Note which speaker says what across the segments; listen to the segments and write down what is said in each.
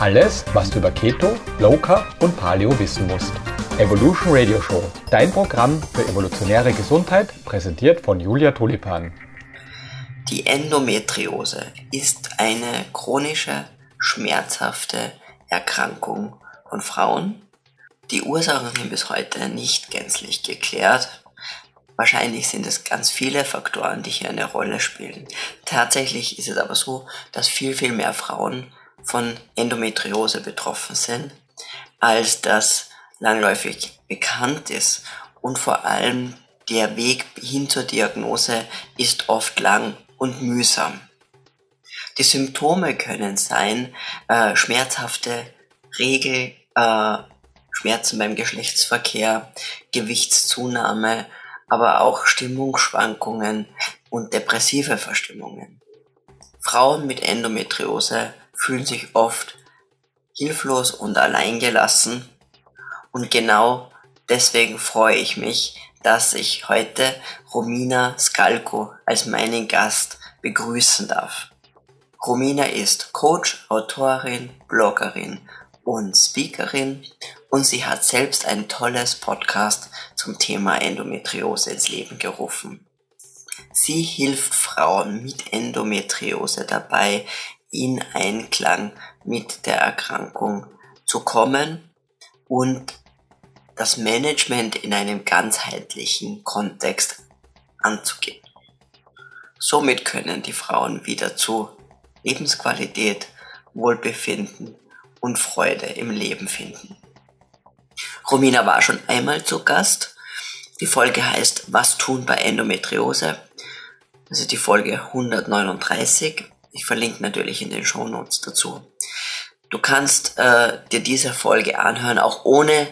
Speaker 1: Alles, was du über Keto, Low Carb und Paleo wissen musst. Evolution Radio Show, dein Programm für evolutionäre Gesundheit, präsentiert von Julia Tulipan.
Speaker 2: Die Endometriose ist eine chronische, schmerzhafte Erkrankung von Frauen. Die Ursachen sind bis heute nicht gänzlich geklärt. Wahrscheinlich sind es ganz viele Faktoren, die hier eine Rolle spielen. Tatsächlich ist es aber so, dass viel, viel mehr Frauen von Endometriose betroffen sind, als das langläufig bekannt ist. Und vor allem der Weg hin zur Diagnose ist oft lang und mühsam. Die Symptome können sein äh, schmerzhafte Regel, äh, Schmerzen beim Geschlechtsverkehr, Gewichtszunahme, aber auch Stimmungsschwankungen und depressive Verstimmungen. Frauen mit Endometriose fühlen sich oft hilflos und alleingelassen und genau deswegen freue ich mich, dass ich heute Romina Skalko als meinen Gast begrüßen darf. Romina ist Coach, Autorin, Bloggerin und Speakerin und sie hat selbst ein tolles Podcast zum Thema Endometriose ins Leben gerufen. Sie hilft Frauen mit Endometriose dabei, in Einklang mit der Erkrankung zu kommen und das Management in einem ganzheitlichen Kontext anzugehen. Somit können die Frauen wieder zu Lebensqualität, Wohlbefinden und Freude im Leben finden. Romina war schon einmal zu Gast. Die Folge heißt Was tun bei Endometriose? Das ist die Folge 139. Ich verlinke natürlich in den Show Notes dazu. Du kannst äh, dir diese Folge anhören, auch ohne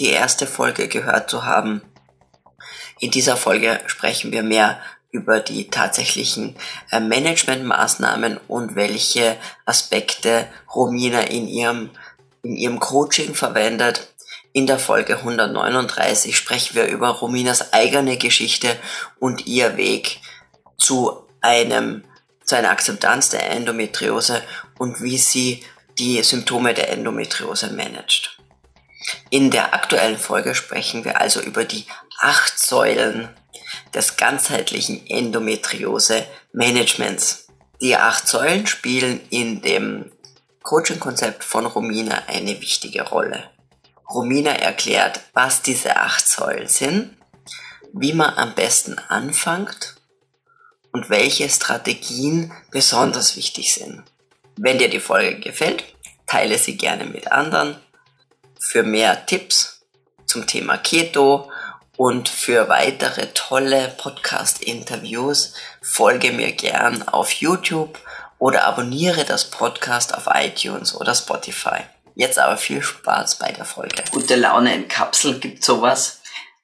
Speaker 2: die erste Folge gehört zu haben. In dieser Folge sprechen wir mehr über die tatsächlichen äh, Managementmaßnahmen und welche Aspekte Romina in ihrem, in ihrem Coaching verwendet. In der Folge 139 sprechen wir über Rominas eigene Geschichte und ihr Weg zu einem, zu einer Akzeptanz der Endometriose und wie sie die Symptome der Endometriose managt. In der aktuellen Folge sprechen wir also über die acht Säulen des ganzheitlichen Endometriose-Managements. Die acht Säulen spielen in dem Coaching-Konzept von Romina eine wichtige Rolle. Romina erklärt, was diese acht Säulen sind, wie man am besten anfängt und welche Strategien besonders wichtig sind. Wenn dir die Folge gefällt, teile sie gerne mit anderen. Für mehr Tipps zum Thema Keto und für weitere tolle Podcast-Interviews folge mir gern auf YouTube oder abonniere das Podcast auf iTunes oder Spotify. Jetzt aber viel Spaß bei der Folge. Gute Laune in Kapseln gibt sowas.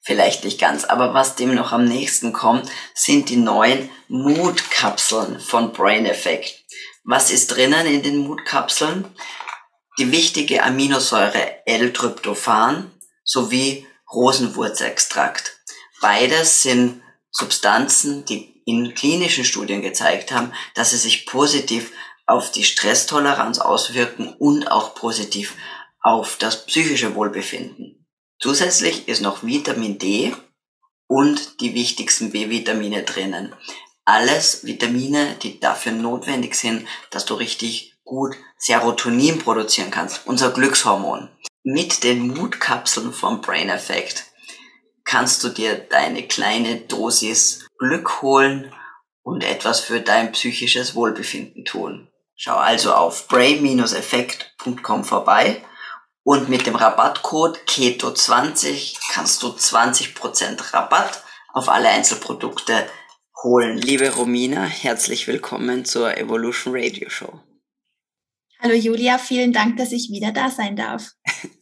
Speaker 2: Vielleicht nicht ganz, aber was dem noch am nächsten kommt, sind die neuen Mood-Kapseln von Brain Effect. Was ist drinnen in den Mood-Kapseln? Die wichtige Aminosäure L-Tryptophan sowie Rosenwurzextrakt. Beides sind Substanzen, die in klinischen Studien gezeigt haben, dass sie sich positiv auf die Stresstoleranz auswirken und auch positiv auf das psychische Wohlbefinden. Zusätzlich ist noch Vitamin D und die wichtigsten B-Vitamine drinnen. Alles Vitamine, die dafür notwendig sind, dass du richtig gut Serotonin produzieren kannst, unser Glückshormon. Mit den Mutkapseln vom Brain Effect kannst du dir deine kleine Dosis Glück holen und etwas für dein psychisches Wohlbefinden tun. Schau also auf brain-effekt.com vorbei und mit dem Rabattcode KETO20 kannst du 20% Rabatt auf alle Einzelprodukte holen. Liebe Romina, herzlich willkommen zur Evolution Radio Show.
Speaker 3: Hallo Julia, vielen Dank, dass ich wieder da sein darf.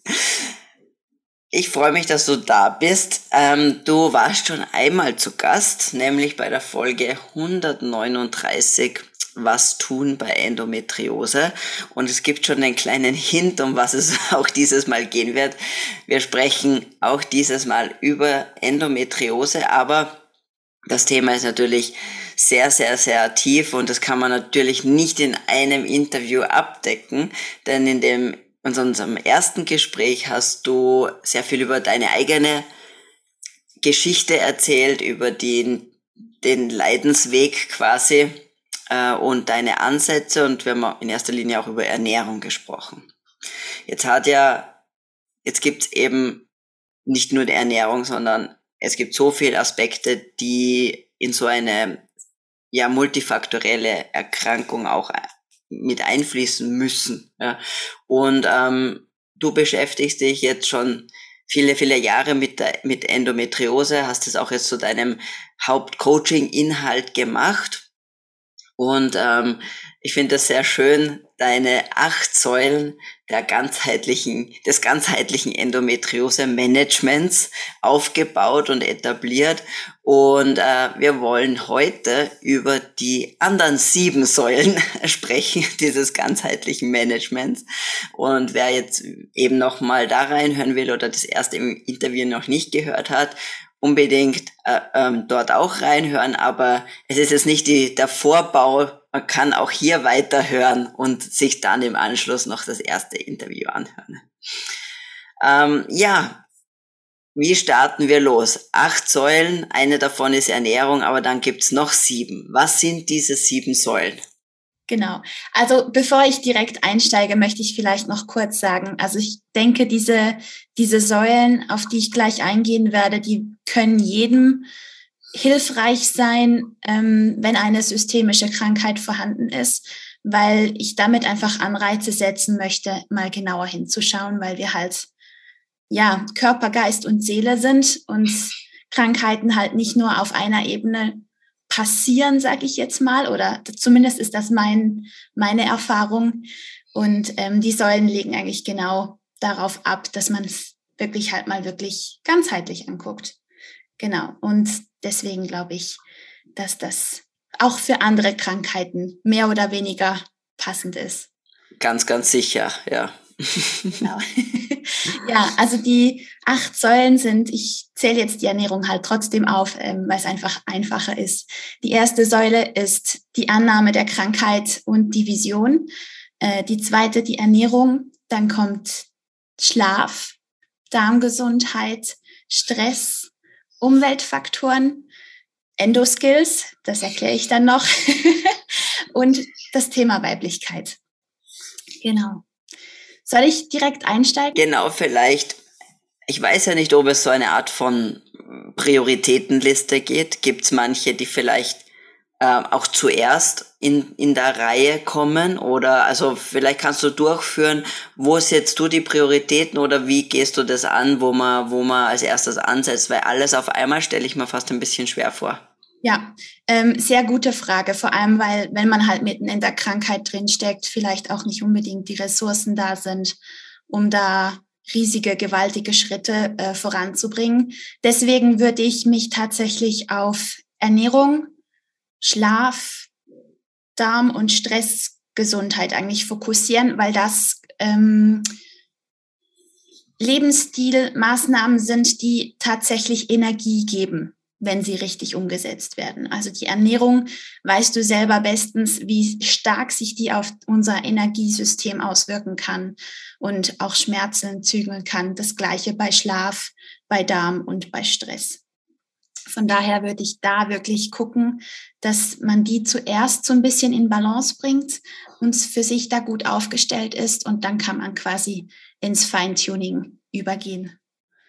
Speaker 2: Ich freue mich, dass du da bist. Ähm, du warst schon einmal zu Gast, nämlich bei der Folge 139 was tun bei Endometriose. Und es gibt schon einen kleinen Hint, um was es auch dieses Mal gehen wird. Wir sprechen auch dieses Mal über Endometriose, aber das Thema ist natürlich sehr, sehr, sehr tief und das kann man natürlich nicht in einem Interview abdecken, denn in dem in unserem ersten Gespräch hast du sehr viel über deine eigene Geschichte erzählt, über den, den Leidensweg quasi äh, und deine Ansätze und wir haben in erster Linie auch über Ernährung gesprochen. Jetzt hat ja, jetzt gibt's eben nicht nur die Ernährung, sondern es gibt so viele Aspekte, die in so eine ja multifaktorelle Erkrankung auch mit einfließen müssen. Ja. Und ähm, du beschäftigst dich jetzt schon viele, viele Jahre mit, der, mit Endometriose, hast es auch jetzt zu deinem Hauptcoaching-Inhalt gemacht. Und ähm, ich finde es sehr schön, deine acht Säulen der ganzheitlichen, des ganzheitlichen Endometriose-Managements aufgebaut und etabliert. Und äh, wir wollen heute über die anderen sieben Säulen sprechen, dieses ganzheitlichen Managements. Und wer jetzt eben nochmal da reinhören will oder das erste Interview noch nicht gehört hat, unbedingt äh, ähm, dort auch reinhören, aber es ist jetzt nicht die, der Vorbau, man kann auch hier weiterhören und sich dann im Anschluss noch das erste Interview anhören. Ähm, ja, wie starten wir los? Acht Säulen, eine davon ist Ernährung, aber dann gibt's noch sieben. Was sind diese sieben Säulen?
Speaker 3: Genau. Also bevor ich direkt einsteige, möchte ich vielleicht noch kurz sagen, also ich denke, diese, diese Säulen, auf die ich gleich eingehen werde, die können jedem hilfreich sein, ähm, wenn eine systemische Krankheit vorhanden ist, weil ich damit einfach Anreize setzen möchte, mal genauer hinzuschauen, weil wir halt ja Körper, Geist und Seele sind und Krankheiten halt nicht nur auf einer Ebene passieren, sage ich jetzt mal, oder zumindest ist das mein, meine Erfahrung. Und ähm, die Säulen legen eigentlich genau darauf ab, dass man es wirklich halt mal wirklich ganzheitlich anguckt. Genau. Und deswegen glaube ich, dass das auch für andere Krankheiten mehr oder weniger passend ist.
Speaker 2: Ganz, ganz sicher, ja.
Speaker 3: Genau. ja, also die acht Säulen sind, ich zähle jetzt die Ernährung halt trotzdem auf, ähm, weil es einfach einfacher ist. Die erste Säule ist die Annahme der Krankheit und die Vision. Äh, die zweite die Ernährung. Dann kommt Schlaf, Darmgesundheit, Stress, Umweltfaktoren, Endoskills, das erkläre ich dann noch, und das Thema Weiblichkeit. Genau. Soll ich direkt einsteigen?
Speaker 2: Genau, vielleicht. Ich weiß ja nicht, ob es so eine Art von Prioritätenliste geht. Gibt es manche, die vielleicht äh, auch zuerst in, in der Reihe kommen? Oder also vielleicht kannst du durchführen, wo setzt du die Prioritäten oder wie gehst du das an, wo man, wo man als erstes ansetzt? Weil alles auf einmal stelle ich mir fast ein bisschen schwer vor.
Speaker 3: Ja, ähm, sehr gute Frage. Vor allem, weil wenn man halt mitten in der Krankheit drinsteckt, vielleicht auch nicht unbedingt die Ressourcen da sind, um da riesige, gewaltige Schritte äh, voranzubringen. Deswegen würde ich mich tatsächlich auf Ernährung, Schlaf, Darm und Stressgesundheit eigentlich fokussieren, weil das ähm, Lebensstilmaßnahmen sind, die tatsächlich Energie geben wenn sie richtig umgesetzt werden. Also die Ernährung, weißt du selber bestens, wie stark sich die auf unser Energiesystem auswirken kann und auch Schmerzen zügeln kann. Das gleiche bei Schlaf, bei Darm und bei Stress. Von daher würde ich da wirklich gucken, dass man die zuerst so ein bisschen in Balance bringt und für sich da gut aufgestellt ist und dann kann man quasi ins Feintuning übergehen.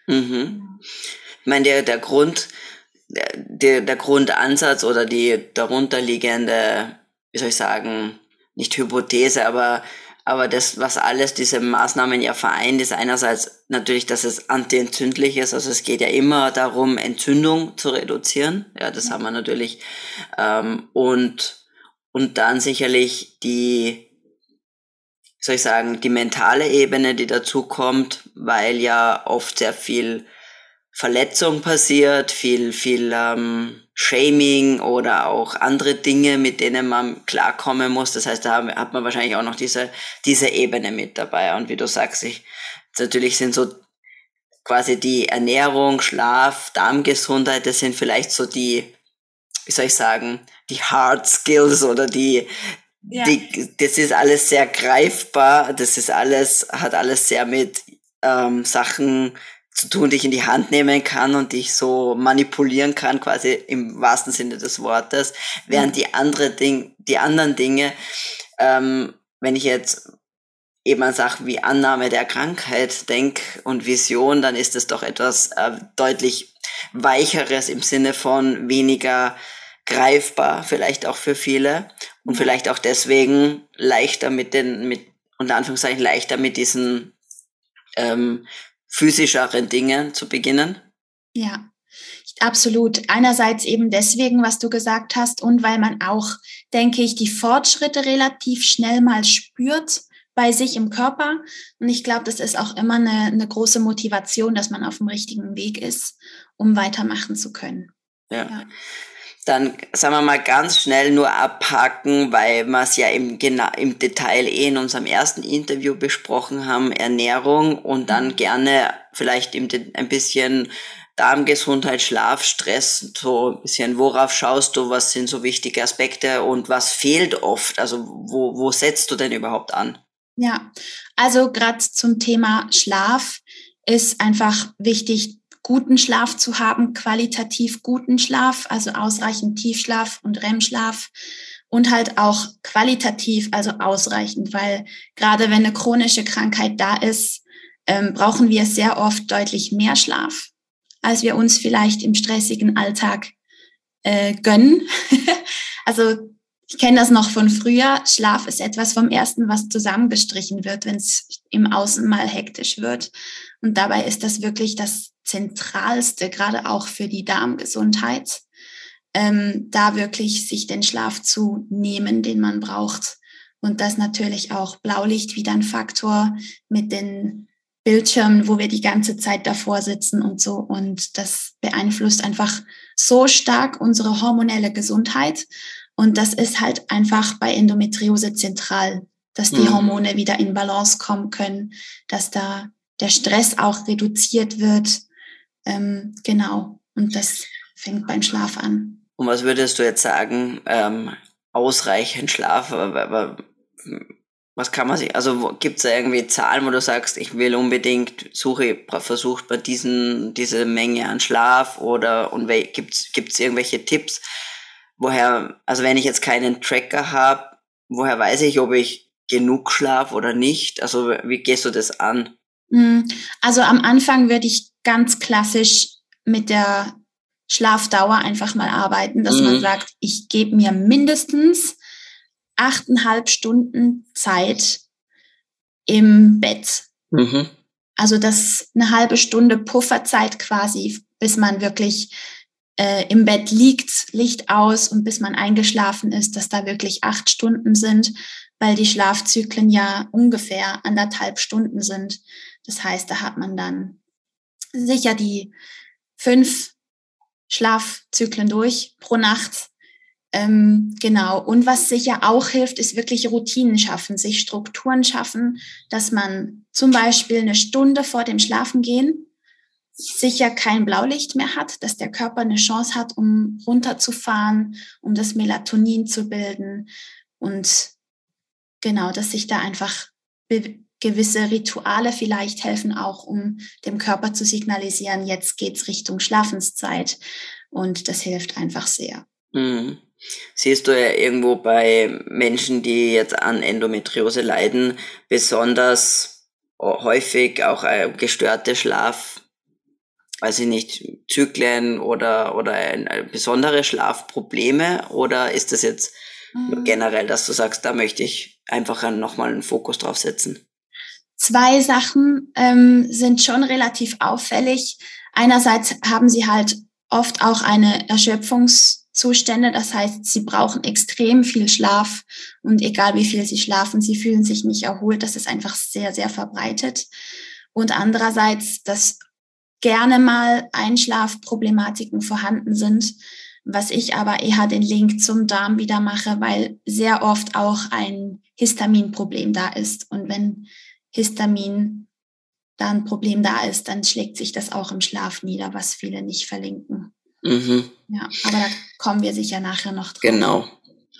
Speaker 2: Mhm. Ich meine, der, der Grund, der, der Grundansatz oder die darunterliegende, wie soll ich sagen, nicht Hypothese, aber, aber das, was alles diese Maßnahmen ja vereint, ist einerseits natürlich, dass es antientzündlich ist. Also es geht ja immer darum, Entzündung zu reduzieren. Ja, das haben wir natürlich. Ähm, und, und dann sicherlich die, soll ich sagen, die mentale Ebene, die dazu kommt, weil ja oft sehr viel Verletzung passiert, viel, viel ähm, Shaming oder auch andere Dinge, mit denen man klarkommen muss. Das heißt, da hat man wahrscheinlich auch noch diese, diese Ebene mit dabei. Und wie du sagst, ich, natürlich sind so quasi die Ernährung, Schlaf, Darmgesundheit, das sind vielleicht so die, wie soll ich sagen, die Hard Skills oder die, ja. die das ist alles sehr greifbar, das ist alles, hat alles sehr mit ähm, Sachen zu tun, die ich in die Hand nehmen kann und die ich so manipulieren kann, quasi im wahrsten Sinne des Wortes, während mhm. die andere Ding, die anderen Dinge, ähm, wenn ich jetzt eben an Sachen wie Annahme der Krankheit denke und Vision, dann ist es doch etwas äh, deutlich weicheres im Sinne von weniger greifbar, vielleicht auch für viele und vielleicht auch deswegen leichter mit den, mit unter Anführungszeichen leichter mit diesen ähm, physischeren Dingen zu beginnen?
Speaker 3: Ja, absolut. Einerseits eben deswegen, was du gesagt hast, und weil man auch, denke ich, die Fortschritte relativ schnell mal spürt bei sich im Körper. Und ich glaube, das ist auch immer eine, eine große Motivation, dass man auf dem richtigen Weg ist, um weitermachen zu können.
Speaker 2: ja. ja dann sagen wir mal ganz schnell nur abhaken, weil wir es ja im, genau, im Detail eh in unserem ersten Interview besprochen haben, Ernährung und dann mhm. gerne vielleicht im, ein bisschen Darmgesundheit, Schlaf, Stress, so ein bisschen, worauf schaust du, was sind so wichtige Aspekte und was fehlt oft? Also wo, wo setzt du denn überhaupt an?
Speaker 3: Ja, also gerade zum Thema Schlaf ist einfach wichtig, guten Schlaf zu haben, qualitativ guten Schlaf, also ausreichend Tiefschlaf und REM-Schlaf und halt auch qualitativ, also ausreichend, weil gerade wenn eine chronische Krankheit da ist, ähm, brauchen wir sehr oft deutlich mehr Schlaf, als wir uns vielleicht im stressigen Alltag äh, gönnen. also ich kenne das noch von früher. Schlaf ist etwas vom Ersten, was zusammengestrichen wird, wenn es im Außen mal hektisch wird. Und dabei ist das wirklich das Zentralste, gerade auch für die Darmgesundheit, ähm, da wirklich sich den Schlaf zu nehmen, den man braucht. Und das natürlich auch Blaulicht wieder ein Faktor mit den Bildschirmen, wo wir die ganze Zeit davor sitzen und so. Und das beeinflusst einfach so stark unsere hormonelle Gesundheit. Und das ist halt einfach bei Endometriose zentral, dass die mhm. Hormone wieder in Balance kommen können, dass da der Stress auch reduziert wird. Ähm, genau. Und das fängt beim Schlaf an.
Speaker 2: Und was würdest du jetzt sagen, ähm, ausreichend Schlaf? Was kann man sich, also gibt es da irgendwie Zahlen, wo du sagst, ich will unbedingt, suche, versucht man diesen, diese Menge an Schlaf oder und gibt es irgendwelche Tipps, woher, also wenn ich jetzt keinen Tracker habe, woher weiß ich, ob ich genug schlaf oder nicht? Also wie gehst du das an?
Speaker 3: Hm, also am Anfang würde ich ganz klassisch mit der Schlafdauer einfach mal arbeiten, dass mhm. man sagt, ich gebe mir mindestens achteinhalb Stunden Zeit im Bett. Mhm. Also das eine halbe Stunde Pufferzeit quasi, bis man wirklich äh, im Bett liegt, Licht aus und bis man eingeschlafen ist, dass da wirklich acht Stunden sind, weil die Schlafzyklen ja ungefähr anderthalb Stunden sind. Das heißt, da hat man dann sicher die fünf Schlafzyklen durch pro Nacht. Ähm, genau. Und was sicher auch hilft, ist wirklich Routinen schaffen, sich Strukturen schaffen, dass man zum Beispiel eine Stunde vor dem Schlafengehen sicher kein Blaulicht mehr hat, dass der Körper eine Chance hat, um runterzufahren, um das Melatonin zu bilden und genau, dass sich da einfach gewisse Rituale vielleicht helfen auch, um dem Körper zu signalisieren, jetzt geht's Richtung Schlafenszeit. Und das hilft einfach sehr.
Speaker 2: Mhm. Siehst du ja irgendwo bei Menschen, die jetzt an Endometriose leiden, besonders häufig auch äh, gestörte Schlaf, weiß ich nicht, Zyklen oder, oder besondere Schlafprobleme? Oder ist das jetzt mhm. generell, dass du sagst, da möchte ich einfach nochmal einen Fokus drauf setzen?
Speaker 3: Zwei Sachen ähm, sind schon relativ auffällig. Einerseits haben sie halt oft auch eine Erschöpfungszustände, das heißt, sie brauchen extrem viel Schlaf und egal wie viel sie schlafen, sie fühlen sich nicht erholt. Das ist einfach sehr, sehr verbreitet. Und andererseits, dass gerne mal Einschlafproblematiken vorhanden sind, was ich aber eher den Link zum Darm wieder mache, weil sehr oft auch ein Histaminproblem da ist. Und wenn Histamin da ein Problem da ist, dann schlägt sich das auch im Schlaf nieder, was viele nicht verlinken. Mhm. Ja, aber da kommen wir sicher nachher noch drauf.
Speaker 2: Genau.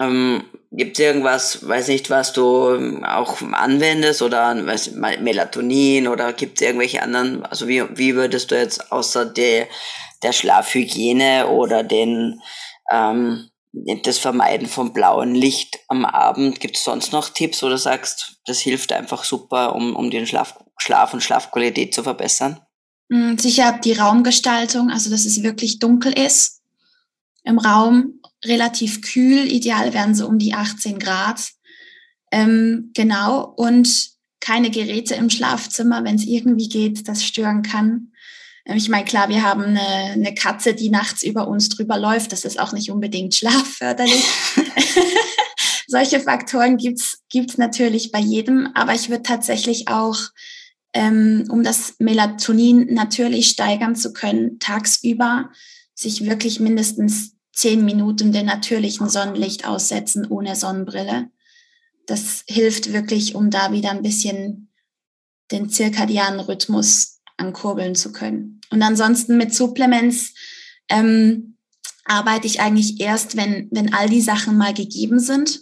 Speaker 2: Ähm, Gibt es irgendwas, weiß nicht, was du ähm, auch anwendest oder was, Melatonin oder gibt es irgendwelche anderen, also wie, wie würdest du jetzt außer der, der Schlafhygiene oder den, ähm, das Vermeiden von blauem Licht am Abend, gibt es sonst noch Tipps, wo du sagst, das hilft einfach super, um, um den Schlaf, Schlaf und Schlafqualität zu verbessern?
Speaker 3: Hm, sicher die Raumgestaltung, also dass es wirklich dunkel ist im Raum relativ kühl, ideal wären so um die 18 Grad. Ähm, genau, und keine Geräte im Schlafzimmer, wenn es irgendwie geht, das stören kann. Ähm, ich meine, klar, wir haben eine, eine Katze, die nachts über uns drüber läuft. Das ist auch nicht unbedingt schlafförderlich. Solche Faktoren gibt's gibt's natürlich bei jedem, aber ich würde tatsächlich auch, ähm, um das Melatonin natürlich steigern zu können, tagsüber sich wirklich mindestens zehn Minuten dem natürlichen Sonnenlicht aussetzen ohne Sonnenbrille. Das hilft wirklich, um da wieder ein bisschen den zirkadianen Rhythmus ankurbeln zu können. Und ansonsten mit Supplements ähm, arbeite ich eigentlich erst, wenn, wenn all die Sachen mal gegeben sind.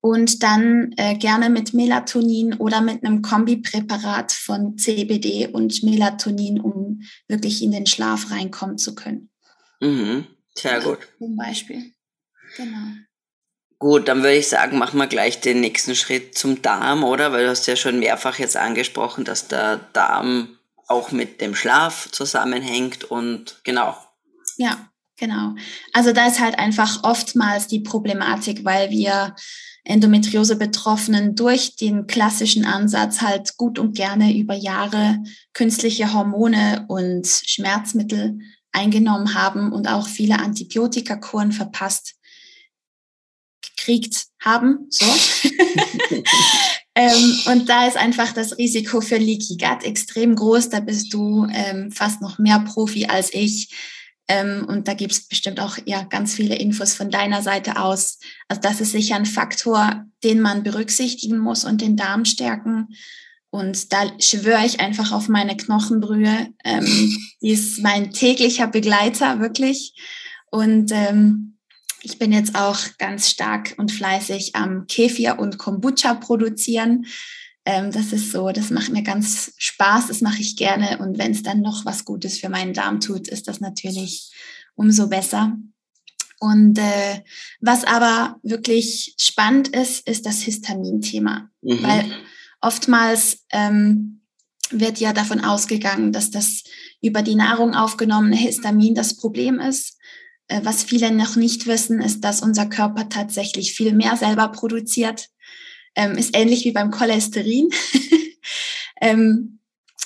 Speaker 3: Und dann äh, gerne mit Melatonin oder mit einem Kombipräparat von CBD und Melatonin, um wirklich in den Schlaf reinkommen zu können.
Speaker 2: Mhm. Sehr gut.
Speaker 3: Zum Beispiel. Genau.
Speaker 2: Gut, dann würde ich sagen, machen wir gleich den nächsten Schritt zum Darm, oder? Weil du hast ja schon mehrfach jetzt angesprochen, dass der Darm auch mit dem Schlaf zusammenhängt und genau.
Speaker 3: Ja, genau. Also da ist halt einfach oftmals die Problematik, weil wir Endometriose-Betroffenen durch den klassischen Ansatz halt gut und gerne über Jahre künstliche Hormone und Schmerzmittel eingenommen haben und auch viele Antibiotikakuren verpasst gekriegt haben. So. ähm, und da ist einfach das Risiko für Leaky Gut extrem groß. Da bist du ähm, fast noch mehr Profi als ich. Ähm, und da gibt es bestimmt auch ja, ganz viele Infos von deiner Seite aus. Also das ist sicher ein Faktor, den man berücksichtigen muss und den Darm stärken. Und da schwöre ich einfach auf meine Knochenbrühe. Ähm, die ist mein täglicher Begleiter, wirklich. Und ähm, ich bin jetzt auch ganz stark und fleißig am Kefir und Kombucha produzieren. Ähm, das ist so, das macht mir ganz Spaß, das mache ich gerne. Und wenn es dann noch was Gutes für meinen Darm tut, ist das natürlich umso besser. Und äh, was aber wirklich spannend ist, ist das Histamin-Thema. Mhm. Weil Oftmals ähm, wird ja davon ausgegangen, dass das über die Nahrung aufgenommene Histamin das Problem ist. Äh, was viele noch nicht wissen, ist, dass unser Körper tatsächlich viel mehr selber produziert. Ähm, ist ähnlich wie beim Cholesterin. ähm,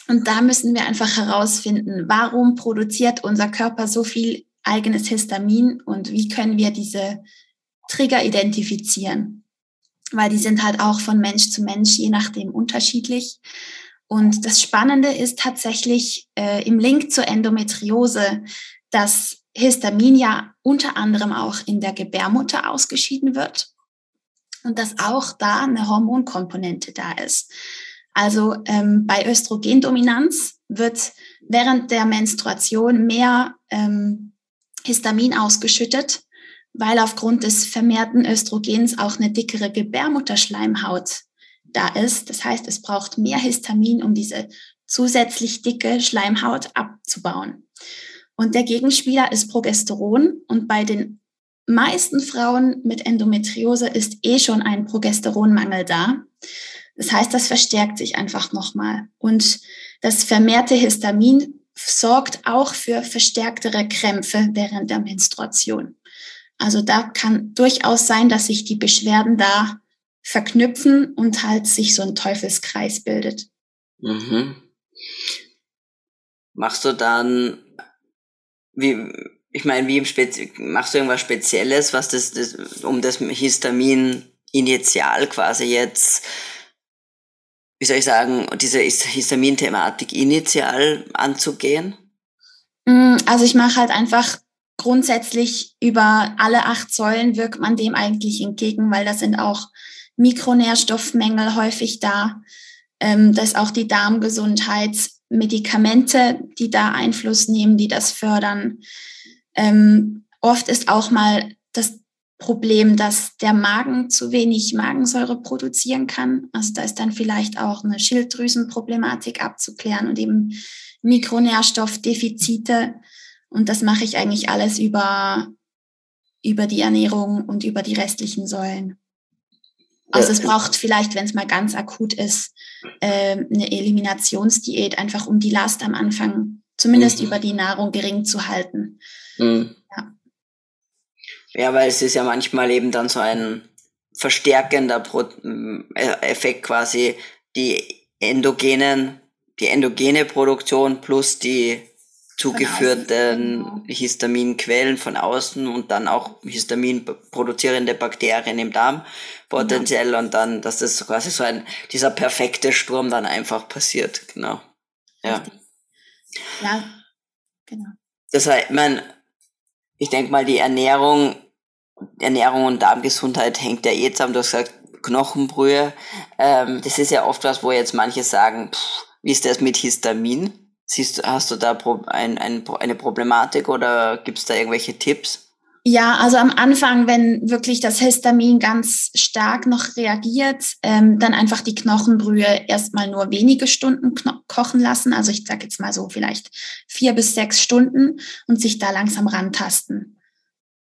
Speaker 3: und da müssen wir einfach herausfinden, warum produziert unser Körper so viel eigenes Histamin und wie können wir diese Trigger identifizieren weil die sind halt auch von Mensch zu Mensch je nachdem unterschiedlich. Und das Spannende ist tatsächlich äh, im Link zur Endometriose, dass Histamin ja unter anderem auch in der Gebärmutter ausgeschieden wird und dass auch da eine Hormonkomponente da ist. Also ähm, bei Östrogendominanz wird während der Menstruation mehr ähm, Histamin ausgeschüttet weil aufgrund des vermehrten Östrogens auch eine dickere Gebärmutterschleimhaut da ist. Das heißt, es braucht mehr Histamin, um diese zusätzlich dicke Schleimhaut abzubauen. Und der Gegenspieler ist Progesteron. Und bei den meisten Frauen mit Endometriose ist eh schon ein Progesteronmangel da. Das heißt, das verstärkt sich einfach nochmal. Und das vermehrte Histamin sorgt auch für verstärktere Krämpfe während der Menstruation. Also da kann durchaus sein, dass sich die Beschwerden da verknüpfen und halt sich so ein Teufelskreis bildet.
Speaker 2: Mhm. Machst du dann, wie, ich meine, wie im Spezi machst du irgendwas Spezielles, was das, das um das Histamin initial quasi jetzt, wie soll ich sagen, diese Histamin-Thematik initial anzugehen?
Speaker 3: Mm, also ich mache halt einfach grundsätzlich über alle acht Säulen wirkt man dem eigentlich entgegen, weil da sind auch Mikronährstoffmängel häufig da. Ähm, da ist auch die Darmgesundheit Medikamente, die da Einfluss nehmen, die das fördern. Ähm, oft ist auch mal das Problem, dass der Magen zu wenig Magensäure produzieren kann. Also da ist dann vielleicht auch eine Schilddrüsenproblematik abzuklären und eben Mikronährstoffdefizite. Und das mache ich eigentlich alles über, über die Ernährung und über die restlichen Säulen. Also es braucht vielleicht, wenn es mal ganz akut ist, äh, eine Eliminationsdiät, einfach um die Last am Anfang zumindest mhm. über die Nahrung gering zu halten. Mhm.
Speaker 2: Ja. ja, weil es ist ja manchmal eben dann so ein verstärkender Pro äh, Effekt quasi, die endogenen, die endogene Produktion plus die zugeführten genau. Histaminquellen von außen und dann auch Histamin produzierende Bakterien im Darm potenziell ja. und dann, dass das quasi so ein, dieser perfekte Sturm dann einfach passiert, genau. Ja. Ja, genau. Das heißt, ich meine, ich denke mal, die Ernährung, Ernährung und Darmgesundheit hängt ja eh zusammen. Du hast gesagt, Knochenbrühe. Ähm, das ist ja oft was, wo jetzt manche sagen, pff, wie ist das mit Histamin? Siehst, hast du da ein, ein, eine Problematik oder gibt es da irgendwelche Tipps?
Speaker 3: Ja, also am Anfang, wenn wirklich das Histamin ganz stark noch reagiert, ähm, dann einfach die Knochenbrühe erstmal nur wenige Stunden kochen lassen. Also ich sage jetzt mal so vielleicht vier bis sechs Stunden und sich da langsam rantasten.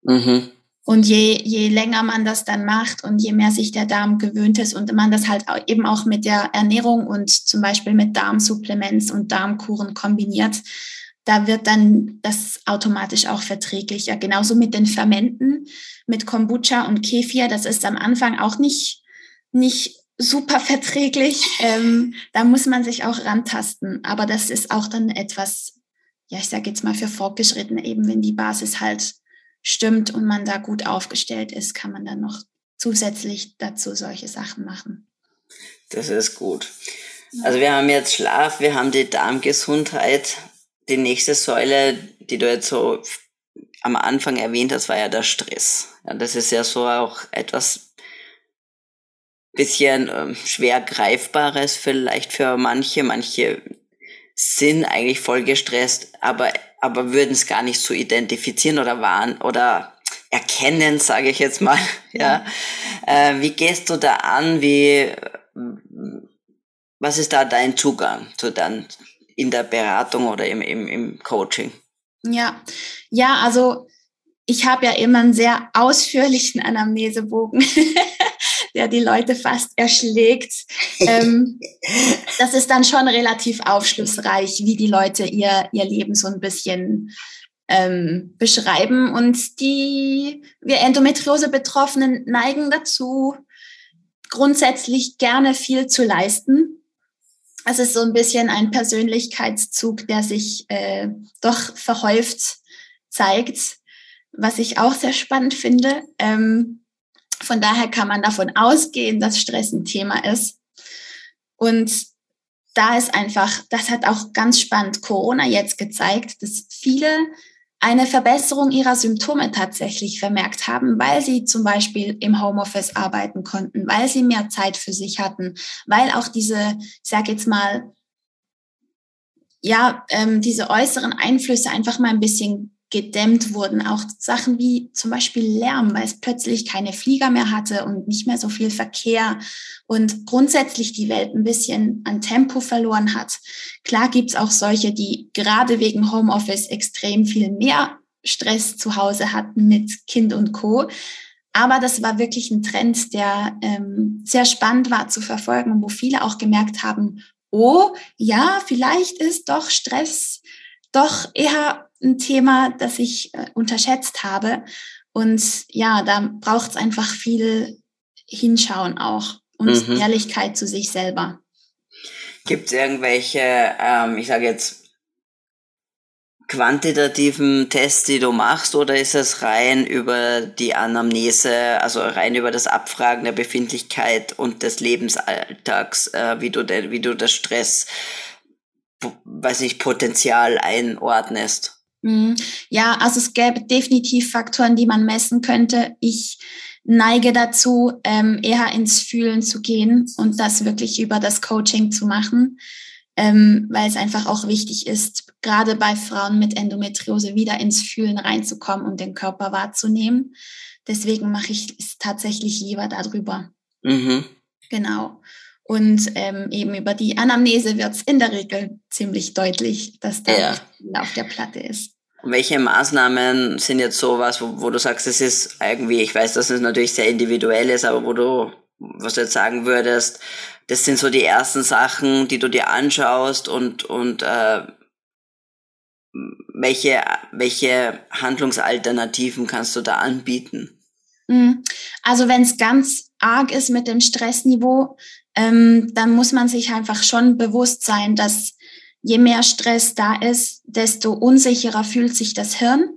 Speaker 3: Mhm. Und je, je länger man das dann macht und je mehr sich der Darm gewöhnt ist und man das halt eben auch mit der Ernährung und zum Beispiel mit Darmsupplements und Darmkuren kombiniert, da wird dann das automatisch auch verträglicher. Genauso mit den Fermenten, mit Kombucha und Kefir. Das ist am Anfang auch nicht, nicht super verträglich. Ähm, da muss man sich auch rantasten. Aber das ist auch dann etwas, ja, ich sage jetzt mal für Fortgeschrittene, eben wenn die Basis halt stimmt und man da gut aufgestellt ist, kann man dann noch zusätzlich dazu solche Sachen machen.
Speaker 2: Das ist gut. Also wir haben jetzt Schlaf, wir haben die Darmgesundheit. Die nächste Säule, die du jetzt so am Anfang erwähnt hast, war ja der Stress. Ja, das ist ja so auch etwas bisschen ähm, schwer greifbares vielleicht für manche. Manche sind eigentlich voll gestresst, aber aber würden es gar nicht so identifizieren oder waren oder erkennen, sage ich jetzt mal. Ja. Äh, wie gehst du da an? Wie was ist da dein Zugang zu dann in der Beratung oder im, im, im Coaching?
Speaker 3: Ja, ja, also ich habe ja immer einen sehr ausführlichen Anamnesebogen. der die Leute fast erschlägt. Ähm, das ist dann schon relativ aufschlussreich, wie die Leute ihr, ihr Leben so ein bisschen ähm, beschreiben. Und die, wir Endometriose-Betroffenen neigen dazu, grundsätzlich gerne viel zu leisten. Es ist so ein bisschen ein Persönlichkeitszug, der sich äh, doch verhäuft zeigt, was ich auch sehr spannend finde. Ähm, von daher kann man davon ausgehen, dass Stress ein Thema ist. Und da ist einfach, das hat auch ganz spannend Corona jetzt gezeigt, dass viele eine Verbesserung ihrer Symptome tatsächlich vermerkt haben, weil sie zum Beispiel im Homeoffice arbeiten konnten, weil sie mehr Zeit für sich hatten, weil auch diese, ich sage jetzt mal, ja, ähm, diese äußeren Einflüsse einfach mal ein bisschen gedämmt wurden. Auch Sachen wie zum Beispiel Lärm, weil es plötzlich keine Flieger mehr hatte und nicht mehr so viel Verkehr und grundsätzlich die Welt ein bisschen an Tempo verloren hat. Klar gibt's auch solche, die gerade wegen Homeoffice extrem viel mehr Stress zu Hause hatten mit Kind und Co. Aber das war wirklich ein Trend, der ähm, sehr spannend war zu verfolgen und wo viele auch gemerkt haben, oh ja, vielleicht ist doch Stress doch eher ein Thema, das ich äh, unterschätzt habe. Und ja, da braucht es einfach viel Hinschauen auch und mhm. Ehrlichkeit zu sich selber.
Speaker 2: Gibt es irgendwelche, ähm, ich sage jetzt, quantitativen Tests, die du machst, oder ist es rein über die Anamnese, also rein über das Abfragen der Befindlichkeit und des Lebensalltags, äh, wie du de, wie du das Stress, weiß nicht, Potenzial einordnest?
Speaker 3: Mhm. Ja, also es gäbe definitiv Faktoren, die man messen könnte. Ich neige dazu, ähm, eher ins Fühlen zu gehen und das wirklich über das Coaching zu machen. ähm, weil es einfach auch wichtig ist, gerade bei Frauen mit Endometriose wieder ins Fühlen reinzukommen und den Körper wahrzunehmen. Deswegen mache ich es tatsächlich lieber darüber. Mhm. Genau. Und ähm, eben über die Anamnese wird es in der Regel ziemlich deutlich, dass da ja. auf der Platte ist.
Speaker 2: Welche Maßnahmen sind jetzt sowas, wo, wo du sagst, es ist irgendwie, ich weiß, dass es natürlich sehr individuell ist, aber wo du, was du jetzt sagen würdest, das sind so die ersten Sachen, die du dir anschaust und, und äh, welche, welche Handlungsalternativen kannst du da anbieten?
Speaker 3: Mhm. Also wenn es ganz arg ist mit dem Stressniveau, ähm, dann muss man sich einfach schon bewusst sein, dass je mehr Stress da ist, desto unsicherer fühlt sich das Hirn.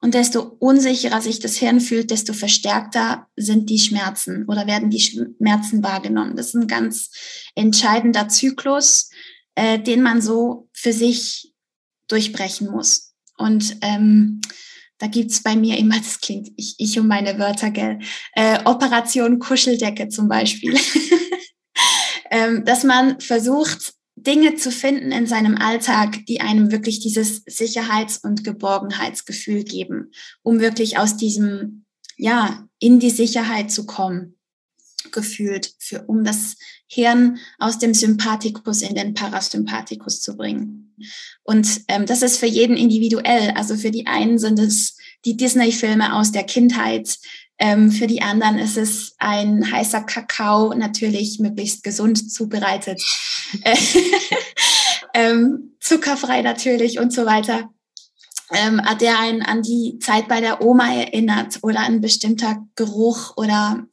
Speaker 3: Und desto unsicherer sich das Hirn fühlt, desto verstärkter sind die Schmerzen oder werden die Schmerzen wahrgenommen. Das ist ein ganz entscheidender Zyklus, äh, den man so für sich durchbrechen muss. Und ähm, da gibt's bei mir immer, das klingt ich, ich um meine Wörter, gell, äh, Operation Kuscheldecke zum Beispiel. ähm, dass man versucht, Dinge zu finden in seinem Alltag, die einem wirklich dieses Sicherheits- und Geborgenheitsgefühl geben, um wirklich aus diesem, ja, in die Sicherheit zu kommen, gefühlt, für, um das Hirn aus dem Sympathikus in den Parasympathikus zu bringen. Und ähm, das ist für jeden individuell. Also für die einen sind es die Disney-Filme aus der Kindheit, für die anderen ist es ein heißer Kakao, natürlich möglichst gesund zubereitet, ähm, zuckerfrei natürlich und so weiter, ähm, der einen an die Zeit bei der Oma erinnert oder ein bestimmter Geruch oder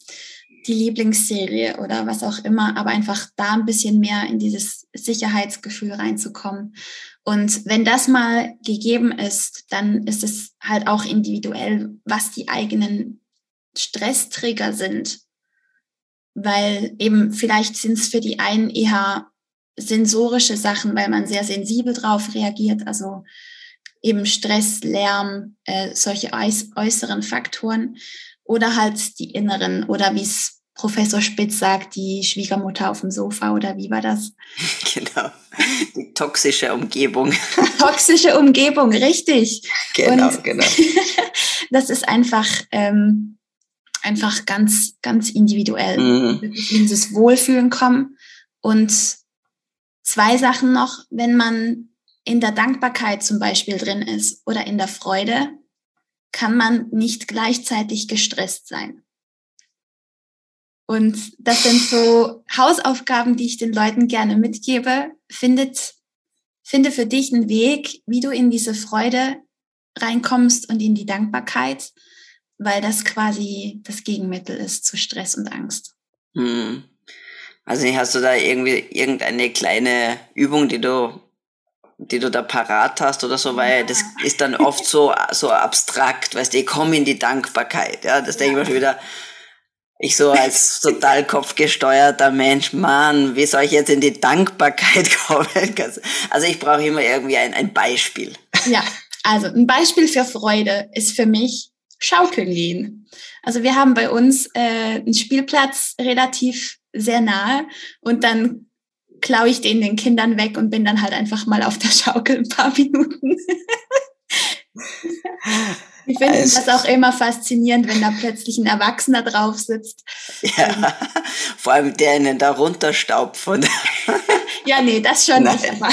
Speaker 3: die Lieblingsserie oder was auch immer, aber einfach da ein bisschen mehr in dieses Sicherheitsgefühl reinzukommen. Und wenn das mal gegeben ist, dann ist es halt auch individuell, was die eigenen Stresstrigger sind. Weil eben vielleicht sind es für die einen eher sensorische Sachen, weil man sehr sensibel drauf reagiert, also eben Stress, Lärm, äh, solche äußeren Faktoren oder halt die inneren oder wie es Professor Spitz sagt, die Schwiegermutter auf dem Sofa oder wie war das?
Speaker 2: Genau, die toxische Umgebung.
Speaker 3: Toxische Umgebung, richtig.
Speaker 2: Genau, Und genau.
Speaker 3: das ist einfach ähm, einfach ganz, ganz individuell mhm. in dieses Wohlfühlen kommen. Und zwei Sachen noch, wenn man in der Dankbarkeit zum Beispiel drin ist oder in der Freude, kann man nicht gleichzeitig gestresst sein. Und das sind so Hausaufgaben, die ich den Leuten gerne mitgebe. Findet, finde für dich einen Weg, wie du in diese Freude reinkommst und in die Dankbarkeit weil das quasi das Gegenmittel ist zu Stress und Angst. Hm.
Speaker 2: Also hast du da irgendwie irgendeine kleine Übung, die du, die du da parat hast oder so, weil ja. das ist dann oft so, so abstrakt, weißt du, ich komme in die Dankbarkeit, ja, das denke ich mir schon wieder, ich so als total kopfgesteuerter Mensch, Mann, wie soll ich jetzt in die Dankbarkeit kommen? Also ich brauche immer irgendwie ein, ein Beispiel.
Speaker 3: Ja, also ein Beispiel für Freude ist für mich schaukeln gehen. Also wir haben bei uns äh, einen Spielplatz relativ sehr nahe und dann klaue ich den den Kindern weg und bin dann halt einfach mal auf der Schaukel ein paar Minuten. Ich finde also, das auch immer faszinierend, wenn da plötzlich ein Erwachsener drauf sitzt.
Speaker 2: Ja, ähm. vor allem der ihnen da runterstaubt von
Speaker 3: Ja, nee, das schon Nein. nicht. Aber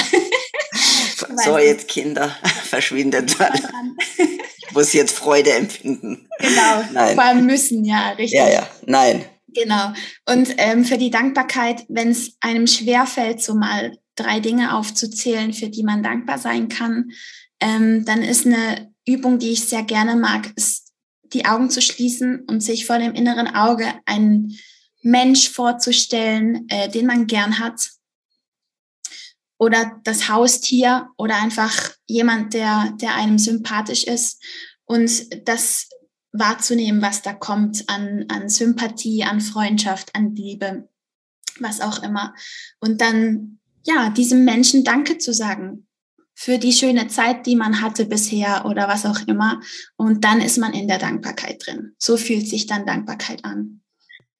Speaker 2: so, jetzt Kinder, verschwindet mal muss jetzt Freude empfinden.
Speaker 3: Genau, nein. vor allem müssen, ja, richtig.
Speaker 2: Ja, ja, nein.
Speaker 3: Genau. Und ähm, für die Dankbarkeit, wenn es einem schwerfällt, so mal drei Dinge aufzuzählen, für die man dankbar sein kann, ähm, dann ist eine Übung, die ich sehr gerne mag, ist die Augen zu schließen und sich vor dem inneren Auge einen Mensch vorzustellen, äh, den man gern hat, oder das Haustier oder einfach jemand, der, der einem sympathisch ist und das wahrzunehmen, was da kommt an, an Sympathie, an Freundschaft, an Liebe, was auch immer. Und dann, ja, diesem Menschen Danke zu sagen für die schöne Zeit, die man hatte bisher oder was auch immer. Und dann ist man in der Dankbarkeit drin. So fühlt sich dann Dankbarkeit an.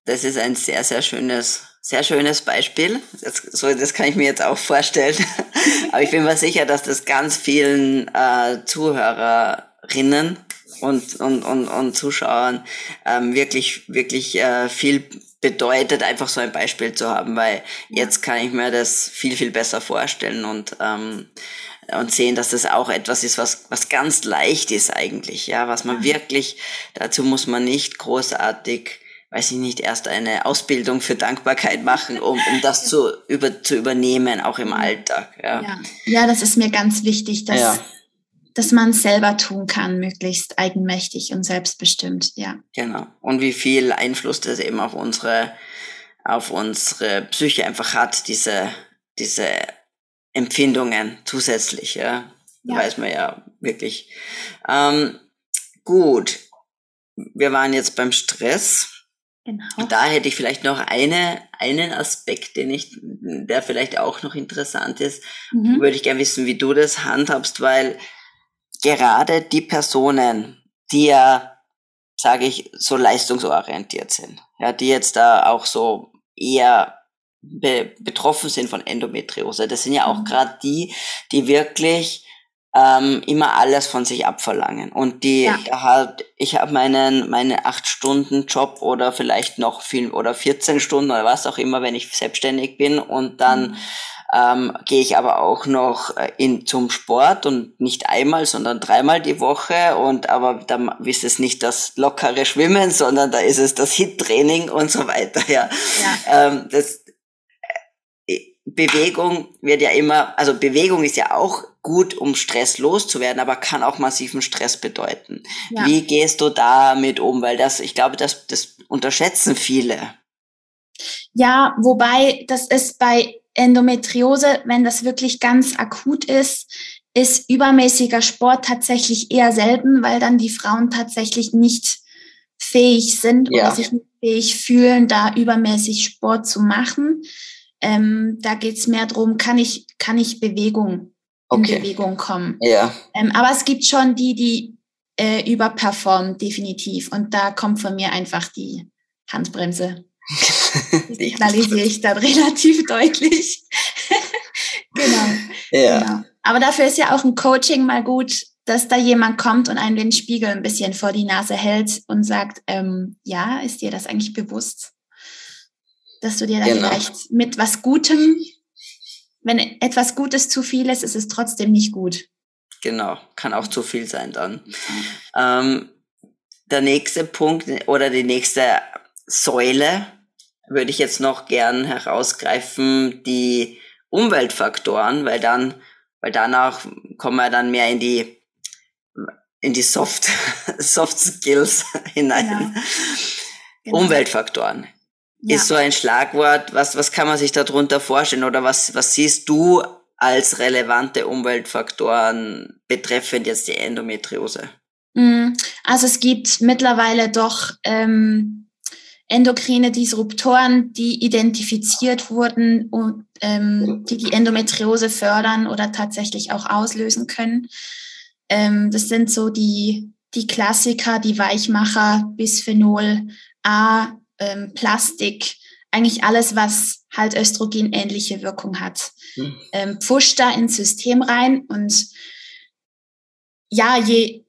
Speaker 2: Das ist ein sehr, sehr schönes sehr schönes Beispiel. Das, so, das kann ich mir jetzt auch vorstellen. Aber ich bin mir sicher, dass das ganz vielen äh, Zuhörerinnen und, und, und, und Zuschauern ähm, wirklich, wirklich äh, viel bedeutet, einfach so ein Beispiel zu haben, weil jetzt kann ich mir das viel, viel besser vorstellen und, ähm, und sehen, dass das auch etwas ist, was, was ganz leicht ist eigentlich, ja, was man wirklich, dazu muss man nicht großartig weiß ich nicht, erst eine Ausbildung für Dankbarkeit machen, um, um das zu, über, zu übernehmen, auch im Alltag. Ja,
Speaker 3: ja. ja das ist mir ganz wichtig, dass, ja. Dass man es selber tun kann, möglichst eigenmächtig und selbstbestimmt, ja.
Speaker 2: Genau. Und wie viel Einfluss das eben auf unsere, auf unsere Psyche einfach hat, diese, diese Empfindungen zusätzlich, ja. ja. Weiß man ja wirklich. Ähm, gut. Wir waren jetzt beim Stress. Genau. Da hätte ich vielleicht noch eine, einen Aspekt, den ich, der vielleicht auch noch interessant ist. Mhm. Würde ich gerne wissen, wie du das handhabst, weil gerade die Personen, die ja, sage ich, so leistungsorientiert sind, ja, die jetzt da auch so eher be betroffen sind von Endometriose, das sind ja auch mhm. gerade die, die wirklich ähm, immer alles von sich abverlangen. Und die ja. halt, ich habe meinen meine acht Stunden Job oder vielleicht noch viel oder 14 Stunden oder was auch immer, wenn ich selbstständig bin und dann mhm. Ähm, gehe ich aber auch noch äh, in zum Sport und nicht einmal, sondern dreimal die Woche und aber dann ist es nicht das lockere Schwimmen, sondern da ist es das Hit-Training und so weiter. Ja, ja. Ähm, das Bewegung wird ja immer, also Bewegung ist ja auch gut, um Stress loszuwerden, aber kann auch massiven Stress bedeuten. Ja. Wie gehst du damit um? Weil das, ich glaube, das, das unterschätzen viele.
Speaker 3: Ja, wobei das ist bei Endometriose, wenn das wirklich ganz akut ist, ist übermäßiger Sport tatsächlich eher selten, weil dann die Frauen tatsächlich nicht fähig sind ja. oder sich nicht fähig fühlen, da übermäßig Sport zu machen. Ähm, da geht's mehr drum, kann ich, kann ich Bewegung okay. in Bewegung kommen. Ja. Ähm, aber es gibt schon die, die äh, überperformen, definitiv. Und da kommt von mir einfach die Handbremse. Signalisiere ich dann relativ deutlich. genau. Ja. genau. Aber dafür ist ja auch ein Coaching mal gut, dass da jemand kommt und einen den Spiegel ein bisschen vor die Nase hält und sagt, ähm, ja, ist dir das eigentlich bewusst? dass du dir da genau. vielleicht mit was Gutem, wenn etwas Gutes zu viel ist, ist es trotzdem nicht gut.
Speaker 2: Genau, kann auch zu viel sein dann. Ähm, der nächste Punkt oder die nächste Säule würde ich jetzt noch gern herausgreifen, die Umweltfaktoren, weil dann, weil danach kommen wir dann mehr in die, in die Soft, Soft Skills hinein. Genau. Genau. Umweltfaktoren ja. ist so ein Schlagwort. Was, was kann man sich darunter vorstellen oder was, was siehst du als relevante Umweltfaktoren betreffend jetzt die Endometriose?
Speaker 3: Mm, also es gibt mittlerweile doch ähm, endokrine Disruptoren, die identifiziert wurden und ähm, die die Endometriose fördern oder tatsächlich auch auslösen können. Ähm, das sind so die, die Klassiker, die Weichmacher, Bisphenol A, ähm, Plastik, eigentlich alles, was halt Östrogen-ähnliche Wirkung hat, mhm. ähm, pfuscht da ins System rein und ja, je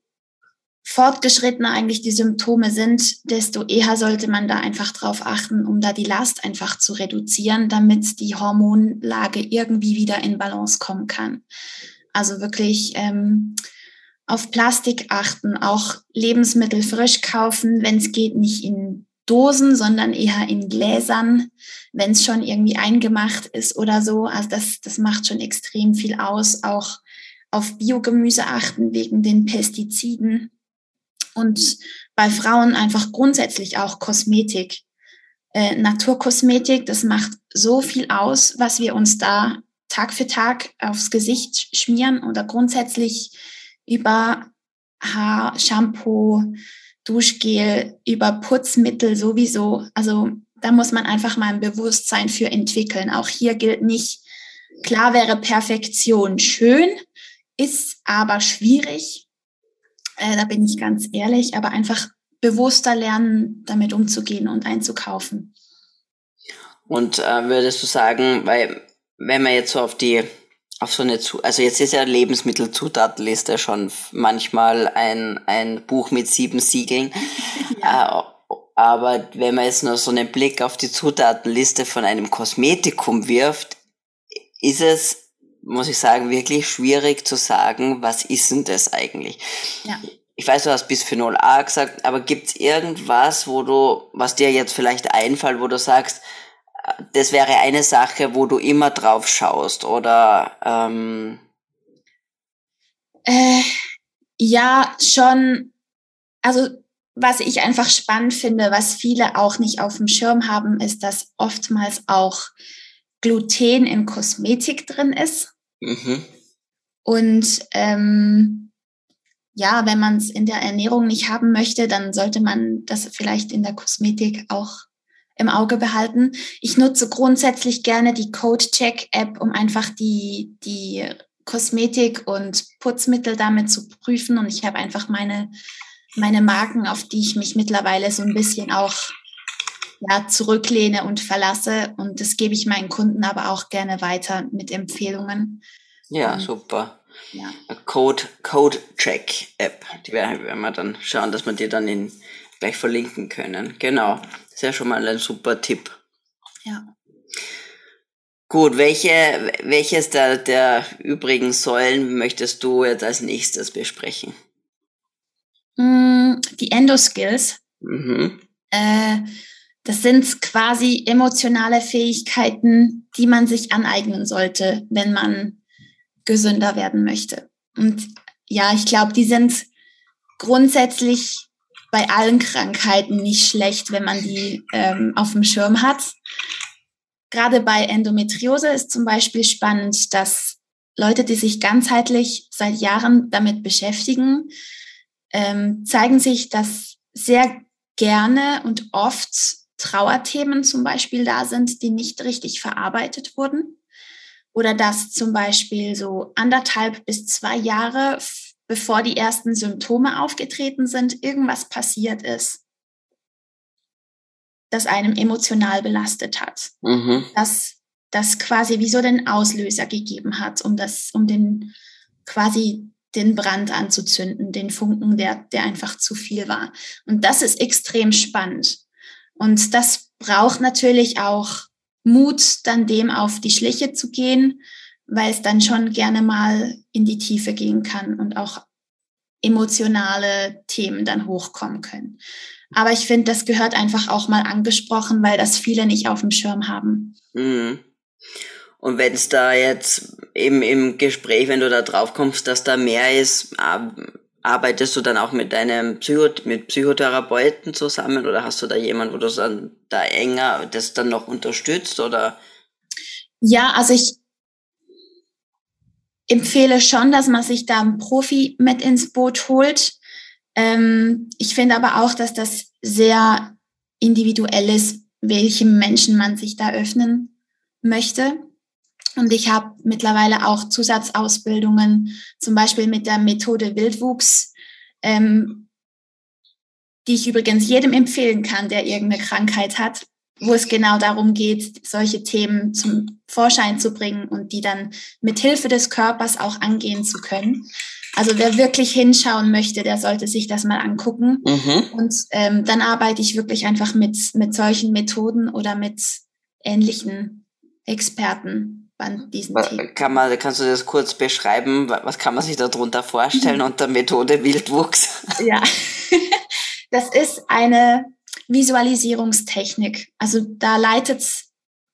Speaker 3: fortgeschrittener eigentlich die Symptome sind, desto eher sollte man da einfach drauf achten, um da die Last einfach zu reduzieren, damit die Hormonlage irgendwie wieder in Balance kommen kann. Also wirklich ähm, auf Plastik achten, auch Lebensmittel frisch kaufen, wenn es geht, nicht in Dosen, sondern eher in Gläsern, wenn es schon irgendwie eingemacht ist oder so. Also das, das macht schon extrem viel aus. Auch auf Biogemüse achten wegen den Pestiziden. Und bei Frauen einfach grundsätzlich auch Kosmetik. Äh, Naturkosmetik, das macht so viel aus, was wir uns da Tag für Tag aufs Gesicht schmieren oder grundsätzlich über Haar, Shampoo, Duschgel, über Putzmittel sowieso. Also da muss man einfach mal ein Bewusstsein für entwickeln. Auch hier gilt nicht, klar wäre Perfektion schön, ist aber schwierig. Äh, da bin ich ganz ehrlich, aber einfach bewusster lernen, damit umzugehen und einzukaufen.
Speaker 2: Und äh, würdest du sagen, weil wenn man jetzt so auf die auf so eine, also jetzt ist ja Lebensmittelzutatenliste schon manchmal ein, ein Buch mit sieben Siegeln. Ja. Äh, aber wenn man jetzt nur so einen Blick auf die Zutatenliste von einem Kosmetikum wirft, ist es, muss ich sagen, wirklich schwierig zu sagen, was ist denn das eigentlich? Ja. Ich weiß, du hast Bisphenol A gesagt, aber gibt's irgendwas, wo du, was dir jetzt vielleicht einfällt, wo du sagst, das wäre eine Sache, wo du immer drauf schaust, oder? Ähm
Speaker 3: äh, ja, schon. Also was ich einfach spannend finde, was viele auch nicht auf dem Schirm haben, ist, dass oftmals auch Gluten in Kosmetik drin ist. Mhm. Und ähm, ja, wenn man es in der Ernährung nicht haben möchte, dann sollte man das vielleicht in der Kosmetik auch im Auge behalten. Ich nutze grundsätzlich gerne die Code-Check-App, um einfach die, die Kosmetik und Putzmittel damit zu prüfen. Und ich habe einfach meine, meine Marken, auf die ich mich mittlerweile so ein bisschen auch ja, zurücklehne und verlasse. Und das gebe ich meinen Kunden aber auch gerne weiter mit Empfehlungen.
Speaker 2: Ja, und, super. Ja. Code, Code Check App. Die werden wir dann schauen, dass wir die dann in, gleich verlinken können. Genau. Ist ja schon mal ein super Tipp.
Speaker 3: Ja.
Speaker 2: Gut, welche, welches der, der übrigen Säulen möchtest du jetzt als nächstes besprechen?
Speaker 3: Mm, die Endoskills. Mhm. Äh, das sind quasi emotionale Fähigkeiten, die man sich aneignen sollte, wenn man gesünder werden möchte. Und ja, ich glaube, die sind grundsätzlich bei allen Krankheiten nicht schlecht, wenn man die ähm, auf dem Schirm hat. Gerade bei Endometriose ist zum Beispiel spannend, dass Leute, die sich ganzheitlich seit Jahren damit beschäftigen, ähm, zeigen sich, dass sehr gerne und oft Trauerthemen zum Beispiel da sind, die nicht richtig verarbeitet wurden. Oder dass zum Beispiel so anderthalb bis zwei Jahre bevor die ersten Symptome aufgetreten sind, irgendwas passiert ist, das einem emotional belastet hat. Mhm. Das, das quasi wie so den Auslöser gegeben hat, um das, um den quasi den Brand anzuzünden, den Funken, der, der einfach zu viel war. Und das ist extrem spannend. Und das braucht natürlich auch Mut, dann dem auf die Schliche zu gehen weil es dann schon gerne mal in die Tiefe gehen kann und auch emotionale Themen dann hochkommen können. Aber ich finde, das gehört einfach auch mal angesprochen, weil das viele nicht auf dem Schirm haben. Mhm.
Speaker 2: Und wenn es da jetzt eben im Gespräch, wenn du da drauf kommst, dass da mehr ist, arbeitest du dann auch mit deinem Psycho mit Psychotherapeuten zusammen oder hast du da jemanden, wo du dann da enger das dann noch unterstützt oder?
Speaker 3: Ja, also ich empfehle schon, dass man sich da einen Profi mit ins Boot holt. Ähm, ich finde aber auch, dass das sehr individuell ist, welchem Menschen man sich da öffnen möchte. Und ich habe mittlerweile auch Zusatzausbildungen, zum Beispiel mit der Methode Wildwuchs, ähm, die ich übrigens jedem empfehlen kann, der irgendeine Krankheit hat, wo es genau darum geht, solche Themen zum Vorschein zu bringen und die dann mit Hilfe des Körpers auch angehen zu können. Also wer wirklich hinschauen möchte, der sollte sich das mal angucken. Mhm. Und ähm, dann arbeite ich wirklich einfach mit, mit solchen Methoden oder mit ähnlichen Experten an diesen Themen.
Speaker 2: Kann man, kannst du das kurz beschreiben? Was kann man sich darunter vorstellen unter Methode Wildwuchs?
Speaker 3: Ja, das ist eine Visualisierungstechnik. Also da leitet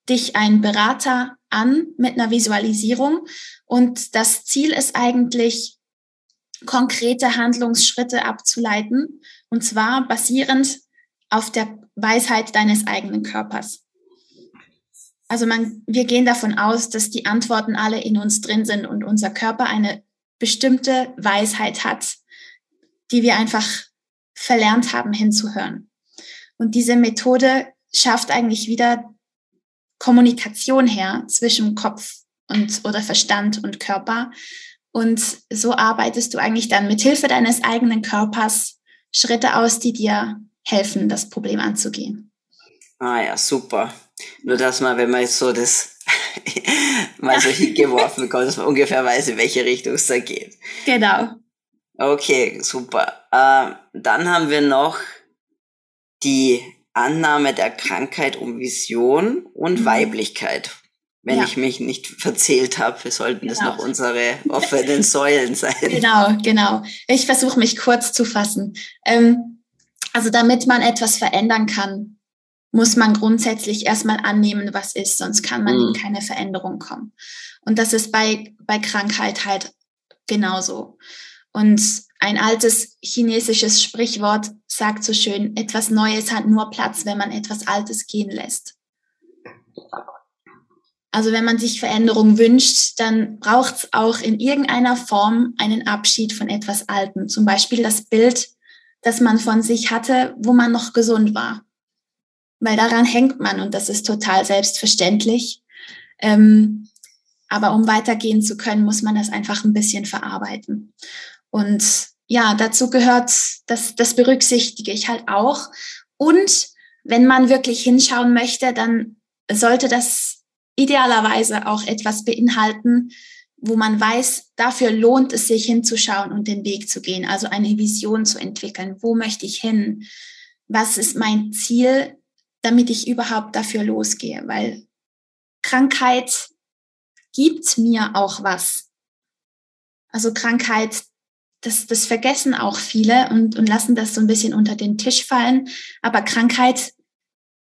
Speaker 3: dich ein Berater an mit einer Visualisierung und das Ziel ist eigentlich, konkrete Handlungsschritte abzuleiten und zwar basierend auf der Weisheit deines eigenen Körpers. Also man, wir gehen davon aus, dass die Antworten alle in uns drin sind und unser Körper eine bestimmte Weisheit hat, die wir einfach verlernt haben hinzuhören. Und diese Methode schafft eigentlich wieder Kommunikation her zwischen Kopf und oder Verstand und Körper. Und so arbeitest du eigentlich dann mit Hilfe deines eigenen Körpers Schritte aus, die dir helfen, das Problem anzugehen.
Speaker 2: Ah ja, super. Nur dass man, wenn man jetzt so das mal so hingeworfen bekommt, dass man ungefähr weiß, in welche Richtung es da geht.
Speaker 3: Genau.
Speaker 2: Okay, super. Äh, dann haben wir noch die Annahme der Krankheit um Vision und mhm. Weiblichkeit. Wenn ja. ich mich nicht verzählt habe, wir sollten genau. das noch unsere offenen Säulen sein.
Speaker 3: Genau, genau. Ich versuche mich kurz zu fassen. Ähm, also damit man etwas verändern kann, muss man grundsätzlich erstmal annehmen, was ist, sonst kann man mhm. in keine Veränderung kommen. Und das ist bei, bei Krankheit halt genauso. Und ein altes chinesisches Sprichwort sagt so schön, etwas Neues hat nur Platz, wenn man etwas Altes gehen lässt. Also wenn man sich Veränderung wünscht, dann braucht es auch in irgendeiner Form einen Abschied von etwas Altem. Zum Beispiel das Bild, das man von sich hatte, wo man noch gesund war. Weil daran hängt man und das ist total selbstverständlich. Ähm, aber um weitergehen zu können, muss man das einfach ein bisschen verarbeiten. Und ja, dazu gehört, das, das berücksichtige ich halt auch. Und wenn man wirklich hinschauen möchte, dann sollte das idealerweise auch etwas beinhalten, wo man weiß, dafür lohnt es sich hinzuschauen und den Weg zu gehen, also eine Vision zu entwickeln. Wo möchte ich hin? Was ist mein Ziel, damit ich überhaupt dafür losgehe? Weil Krankheit gibt mir auch was. Also Krankheit das, das vergessen auch viele und, und lassen das so ein bisschen unter den Tisch fallen. Aber Krankheit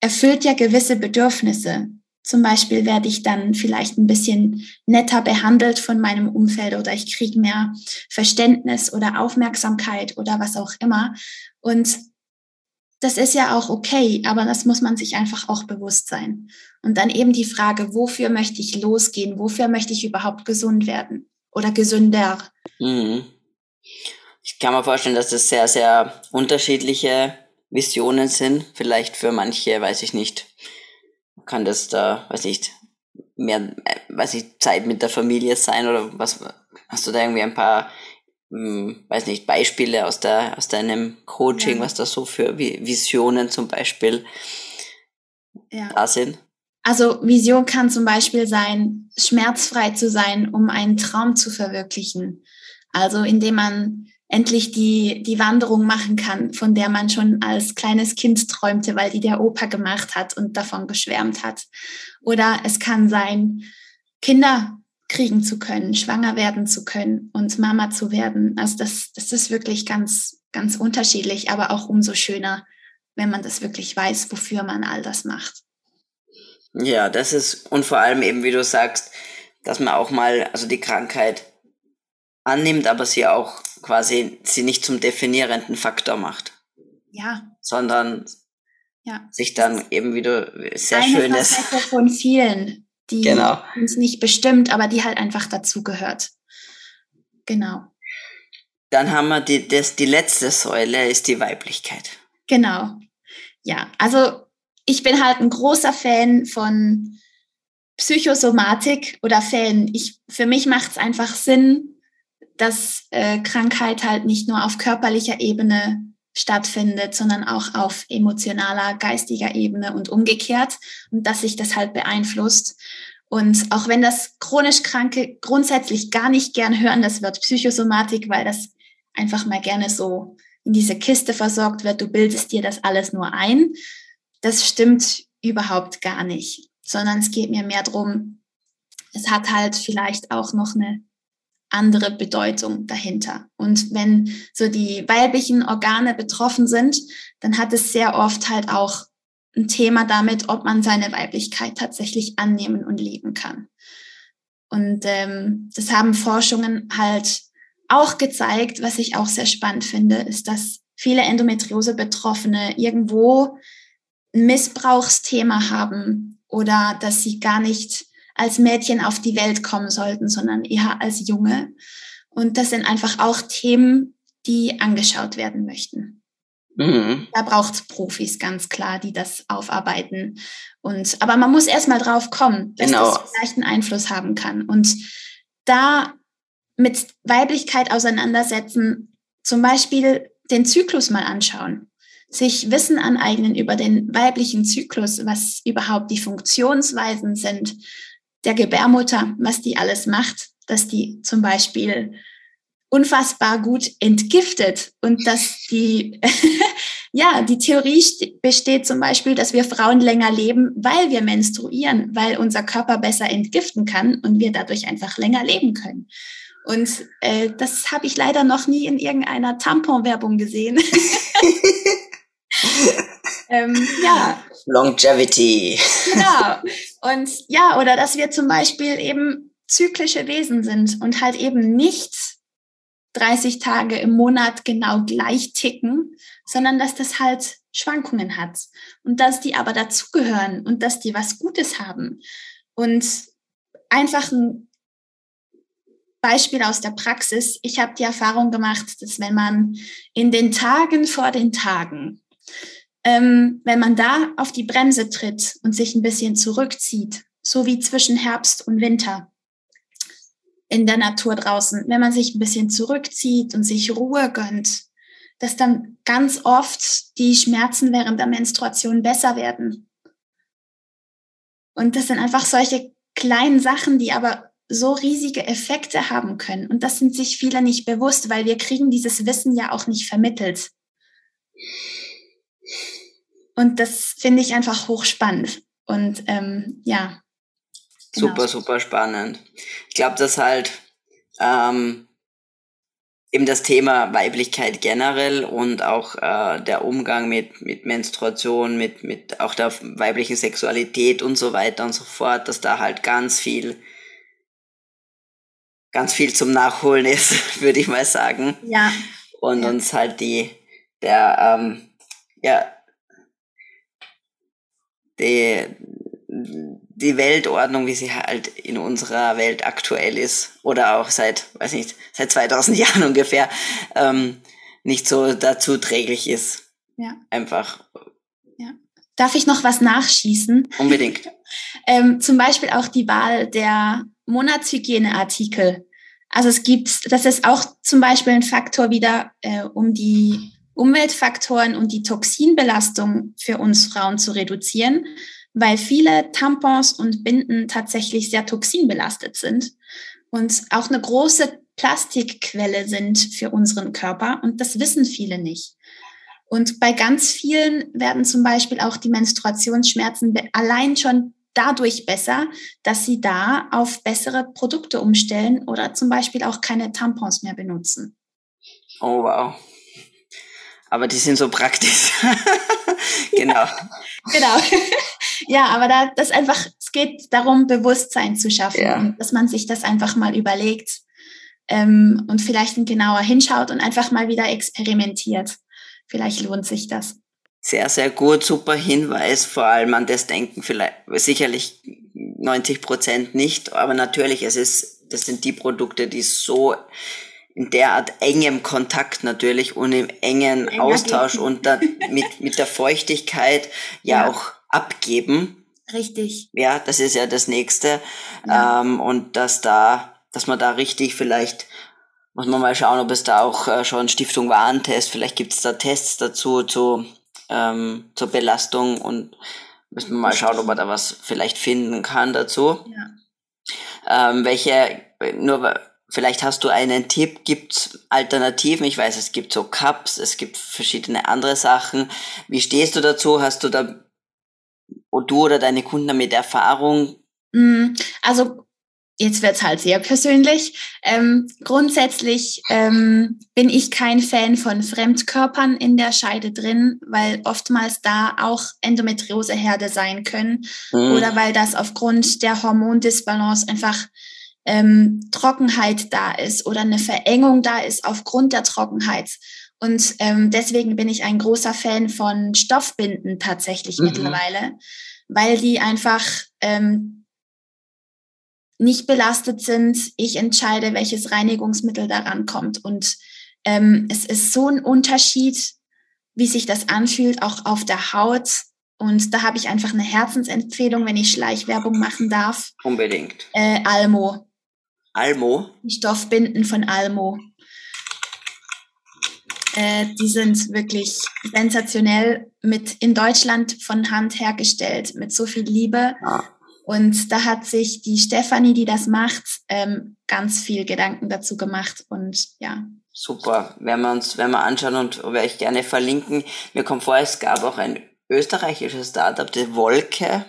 Speaker 3: erfüllt ja gewisse Bedürfnisse. Zum Beispiel werde ich dann vielleicht ein bisschen netter behandelt von meinem Umfeld oder ich kriege mehr Verständnis oder Aufmerksamkeit oder was auch immer. Und das ist ja auch okay, aber das muss man sich einfach auch bewusst sein. Und dann eben die Frage, wofür möchte ich losgehen? Wofür möchte ich überhaupt gesund werden oder gesünder?
Speaker 2: Mhm. Ich kann mir vorstellen, dass das sehr, sehr unterschiedliche Visionen sind. Vielleicht für manche, weiß ich nicht, kann das da, weiß ich, mehr, weiß ich, Zeit mit der Familie sein oder was, hast du da irgendwie ein paar, hm, weiß nicht, Beispiele aus der, aus deinem Coaching, ja. was da so für Visionen zum Beispiel ja. da sind?
Speaker 3: Also Vision kann zum Beispiel sein, schmerzfrei zu sein, um einen Traum zu verwirklichen. Also indem man endlich die, die Wanderung machen kann, von der man schon als kleines Kind träumte, weil die der Opa gemacht hat und davon geschwärmt hat. Oder es kann sein, Kinder kriegen zu können, schwanger werden zu können und Mama zu werden. Also das, das ist wirklich ganz, ganz unterschiedlich, aber auch umso schöner, wenn man das wirklich weiß, wofür man all das macht.
Speaker 2: Ja, das ist, und vor allem eben, wie du sagst, dass man auch mal, also die Krankheit annimmt, aber sie auch quasi sie nicht zum definierenden Faktor macht.
Speaker 3: Ja.
Speaker 2: Sondern ja. sich dann eben wieder sehr
Speaker 3: Eine
Speaker 2: schönes.
Speaker 3: Facette von vielen, die genau. uns nicht bestimmt, aber die halt einfach dazugehört. Genau.
Speaker 2: Dann haben wir die, das, die letzte Säule ist die Weiblichkeit.
Speaker 3: Genau. Ja, also ich bin halt ein großer Fan von Psychosomatik oder Fan. Ich, für mich macht es einfach Sinn, dass äh, Krankheit halt nicht nur auf körperlicher Ebene stattfindet, sondern auch auf emotionaler, geistiger Ebene und umgekehrt und dass sich das halt beeinflusst. Und auch wenn das chronisch Kranke grundsätzlich gar nicht gern hören, das wird Psychosomatik, weil das einfach mal gerne so in diese Kiste versorgt wird, du bildest dir das alles nur ein. Das stimmt überhaupt gar nicht, sondern es geht mir mehr drum. es hat halt vielleicht auch noch eine andere Bedeutung dahinter. Und wenn so die weiblichen Organe betroffen sind, dann hat es sehr oft halt auch ein Thema damit, ob man seine Weiblichkeit tatsächlich annehmen und leben kann. Und ähm, das haben Forschungen halt auch gezeigt, was ich auch sehr spannend finde, ist, dass viele Endometriose-Betroffene irgendwo ein Missbrauchsthema haben oder dass sie gar nicht als Mädchen auf die Welt kommen sollten, sondern eher als Junge. Und das sind einfach auch Themen, die angeschaut werden möchten. Mhm. Da braucht es Profis, ganz klar, die das aufarbeiten. Und, aber man muss erst mal drauf kommen, dass genau. das vielleicht einen Einfluss haben kann. Und da mit Weiblichkeit auseinandersetzen, zum Beispiel den Zyklus mal anschauen. sich Wissen aneignen über den weiblichen Zyklus, was überhaupt die Funktionsweisen sind der Gebärmutter, was die alles macht, dass die zum Beispiel unfassbar gut entgiftet und dass die, ja, die Theorie besteht zum Beispiel, dass wir Frauen länger leben, weil wir menstruieren, weil unser Körper besser entgiften kann und wir dadurch einfach länger leben können. Und äh, das habe ich leider noch nie in irgendeiner Tampon-Werbung gesehen.
Speaker 2: ähm, ja. Longevity.
Speaker 3: Genau. Und ja, oder dass wir zum Beispiel eben zyklische Wesen sind und halt eben nicht 30 Tage im Monat genau gleich ticken, sondern dass das halt Schwankungen hat und dass die aber dazugehören und dass die was Gutes haben. Und einfach ein Beispiel aus der Praxis. Ich habe die Erfahrung gemacht, dass wenn man in den Tagen vor den Tagen, ähm, wenn man da auf die Bremse tritt und sich ein bisschen zurückzieht, so wie zwischen Herbst und Winter in der Natur draußen, wenn man sich ein bisschen zurückzieht und sich Ruhe gönnt, dass dann ganz oft die Schmerzen während der Menstruation besser werden. Und das sind einfach solche kleinen Sachen, die aber so riesige Effekte haben können. Und das sind sich viele nicht bewusst, weil wir kriegen dieses Wissen ja auch nicht vermittelt. Und das finde ich einfach hochspannend. Und ähm, ja.
Speaker 2: Genau. Super, super spannend. Ich glaube, dass halt ähm, eben das Thema Weiblichkeit generell und auch äh, der Umgang mit, mit Menstruation, mit, mit auch der weiblichen Sexualität und so weiter und so fort, dass da halt ganz viel ganz viel zum Nachholen ist, würde ich mal sagen.
Speaker 3: Ja.
Speaker 2: Und
Speaker 3: ja.
Speaker 2: uns halt die, der, ähm, ja, die, die Weltordnung, wie sie halt in unserer Welt aktuell ist, oder auch seit, weiß nicht, seit 2000 Jahren ungefähr, ähm, nicht so dazu träglich ist.
Speaker 3: Ja.
Speaker 2: Einfach.
Speaker 3: Ja. Darf ich noch was nachschießen?
Speaker 2: Unbedingt.
Speaker 3: ähm, zum Beispiel auch die Wahl der Monatshygieneartikel. Also es gibt, das ist auch zum Beispiel ein Faktor wieder, äh, um die Umweltfaktoren und die Toxinbelastung für uns Frauen zu reduzieren, weil viele Tampons und Binden tatsächlich sehr toxinbelastet sind und auch eine große Plastikquelle sind für unseren Körper und das wissen viele nicht. Und bei ganz vielen werden zum Beispiel auch die Menstruationsschmerzen allein schon dadurch besser, dass sie da auf bessere Produkte umstellen oder zum Beispiel auch keine Tampons mehr benutzen.
Speaker 2: Oh wow. Aber die sind so praktisch. genau.
Speaker 3: genau. ja, aber da das einfach, es geht darum, Bewusstsein zu schaffen,
Speaker 2: ja.
Speaker 3: dass man sich das einfach mal überlegt ähm, und vielleicht genauer hinschaut und einfach mal wieder experimentiert. Vielleicht lohnt sich das.
Speaker 2: Sehr, sehr gut, super Hinweis, vor allem an das Denken vielleicht, sicherlich 90 Prozent nicht, aber natürlich, es ist, das sind die Produkte, die so in derart engem Kontakt natürlich und im engen Enger Austausch geben. und dann mit, mit der Feuchtigkeit ja, ja, auch abgeben.
Speaker 3: Richtig.
Speaker 2: Ja, das ist ja das nächste. Ja. Ähm, und dass da, dass man da richtig vielleicht muss man mal schauen, ob es da auch äh, schon Stiftung Warentest, vielleicht gibt es da Tests dazu zu ähm, zur Belastung und müssen wir mal schauen, ob man da was vielleicht finden kann dazu. Ja. Ähm, welche, nur vielleicht hast du einen Tipp, gibt's Alternativen? Ich weiß, es gibt so Cups, es gibt verschiedene andere Sachen. Wie stehst du dazu? Hast du da, du oder deine Kunden damit Erfahrung?
Speaker 3: Mm, also jetzt wird's halt sehr persönlich. Ähm, grundsätzlich ähm, bin ich kein Fan von Fremdkörpern in der Scheide drin, weil oftmals da auch Endometrioseherde sein können mhm. oder weil das aufgrund der Hormondisbalance einfach ähm, Trockenheit da ist oder eine Verengung da ist aufgrund der Trockenheit. Und ähm, deswegen bin ich ein großer Fan von Stoffbinden tatsächlich mhm. mittlerweile, weil die einfach ähm, nicht belastet sind. Ich entscheide, welches Reinigungsmittel daran kommt. Und ähm, es ist so ein Unterschied, wie sich das anfühlt, auch auf der Haut. Und da habe ich einfach eine Herzensempfehlung, wenn ich Schleichwerbung machen darf.
Speaker 2: Unbedingt.
Speaker 3: Äh, Almo.
Speaker 2: Almo?
Speaker 3: Die Stoffbinden von Almo. Äh, die sind wirklich sensationell mit in Deutschland von Hand hergestellt, mit so viel Liebe. Ja. Und da hat sich die Stefanie, die das macht, ähm, ganz viel Gedanken dazu gemacht und ja.
Speaker 2: Super, werden wir uns, werden wir anschauen und werde ich gerne verlinken. Mir kommt vor, es gab auch ein österreichisches Startup, die Wolke.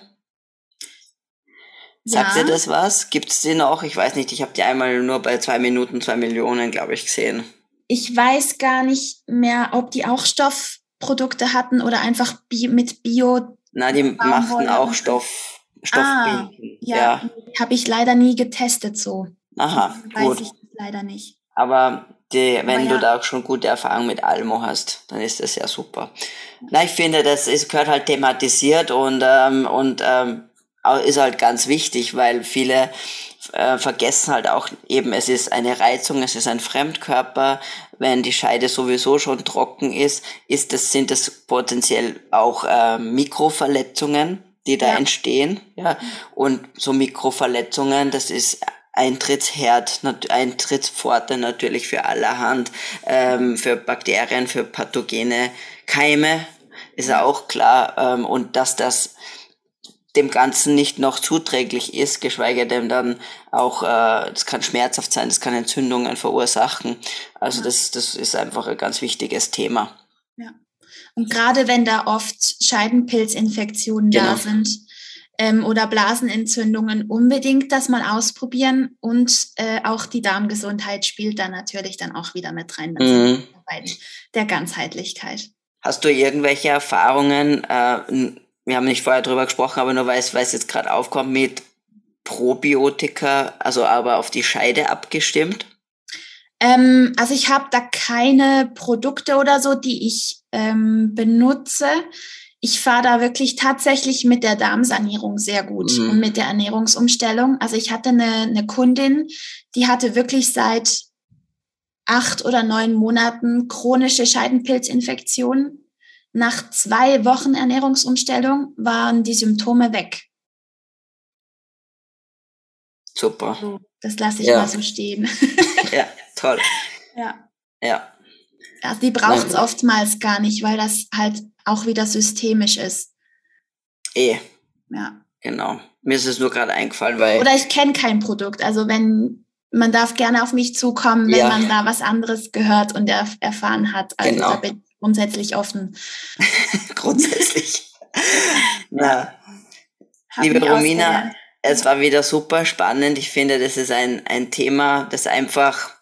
Speaker 2: Sagt ja. ihr das was? Gibt es die noch? Ich weiß nicht, ich habe die einmal nur bei zwei Minuten, zwei Millionen, glaube ich, gesehen.
Speaker 3: Ich weiß gar nicht mehr, ob die auch Stoffprodukte hatten oder einfach bi mit Bio.
Speaker 2: Na, die machten auch Stoff, Stoffbinden.
Speaker 3: Ah, ja, ja. habe ich leider nie getestet so.
Speaker 2: Aha,
Speaker 3: weiß gut. ich leider nicht.
Speaker 2: Aber die, wenn Aber du da auch schon gute Erfahrungen mit Almo hast, dann ist das ja super. Na, ich finde, das ist, gehört halt thematisiert und, ähm, und ähm, ist halt ganz wichtig, weil viele äh, vergessen halt auch eben, es ist eine Reizung, es ist ein Fremdkörper. Wenn die Scheide sowieso schon trocken ist, ist das, sind das potenziell auch äh, Mikroverletzungen, die da ja. entstehen. Ja? Und so Mikroverletzungen, das ist Eintrittsherd, Eintrittspforte natürlich für allerhand, ähm, für Bakterien, für pathogene Keime, ist ja auch klar. Ähm, und dass das dem Ganzen nicht noch zuträglich ist, geschweige denn dann auch, äh, das kann schmerzhaft sein, das kann Entzündungen verursachen. Also ja. das, das ist einfach ein ganz wichtiges Thema.
Speaker 3: Ja. Und gerade wenn da oft Scheidenpilzinfektionen genau. da sind ähm, oder Blasenentzündungen, unbedingt das mal ausprobieren und äh, auch die Darmgesundheit spielt da natürlich dann auch wieder mit rein. Mhm. Der Ganzheitlichkeit.
Speaker 2: Hast du irgendwelche Erfahrungen, äh, wir haben nicht vorher drüber gesprochen, aber nur weil es, weil es jetzt gerade aufkommt, mit Probiotika, also aber auf die Scheide abgestimmt?
Speaker 3: Ähm, also ich habe da keine Produkte oder so, die ich ähm, benutze. Ich fahre da wirklich tatsächlich mit der Darmsanierung sehr gut mhm. und mit der Ernährungsumstellung. Also ich hatte eine, eine Kundin, die hatte wirklich seit acht oder neun Monaten chronische Scheidenpilzinfektionen nach zwei Wochen Ernährungsumstellung waren die Symptome weg.
Speaker 2: Super.
Speaker 3: das lasse ich ja. mal so stehen.
Speaker 2: ja, toll.
Speaker 3: Ja.
Speaker 2: Ja.
Speaker 3: Also die braucht es oftmals gar nicht, weil das halt auch wieder systemisch ist.
Speaker 2: Eh.
Speaker 3: Ja.
Speaker 2: Genau. Mir ist es nur gerade eingefallen, weil.
Speaker 3: Oder ich kenne kein Produkt. Also wenn man darf gerne auf mich zukommen, wenn ja. man da was anderes gehört und erf erfahren hat. Also genau. da bin grundsätzlich offen.
Speaker 2: grundsätzlich. Na, liebe Romina, es war wieder super spannend. Ich finde, das ist ein, ein Thema, das einfach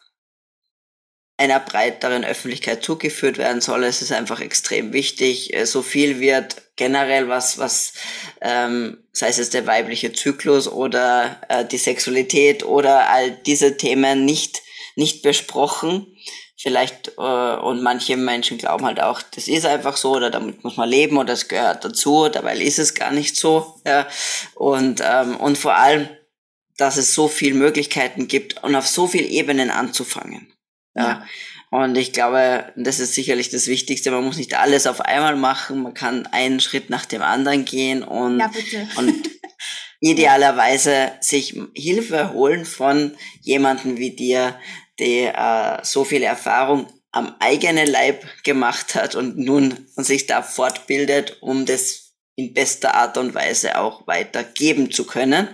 Speaker 2: einer breiteren Öffentlichkeit zugeführt werden soll. Es ist einfach extrem wichtig. Äh, so viel wird generell was, was, ähm, sei es der weibliche Zyklus oder äh, die Sexualität oder all diese Themen nicht, nicht besprochen vielleicht äh, und manche Menschen glauben halt auch, das ist einfach so oder damit muss man leben oder das gehört dazu, dabei ist es gar nicht so. Ja. Und, ähm, und vor allem, dass es so viele Möglichkeiten gibt und auf so vielen Ebenen anzufangen. Ja. ja. Und ich glaube, das ist sicherlich das Wichtigste. Man muss nicht alles auf einmal machen. Man kann einen Schritt nach dem anderen gehen und,
Speaker 3: ja,
Speaker 2: und idealerweise sich Hilfe holen von jemanden wie dir, die äh, so viel Erfahrung am eigenen Leib gemacht hat und nun sich da fortbildet, um das in bester Art und Weise auch weitergeben zu können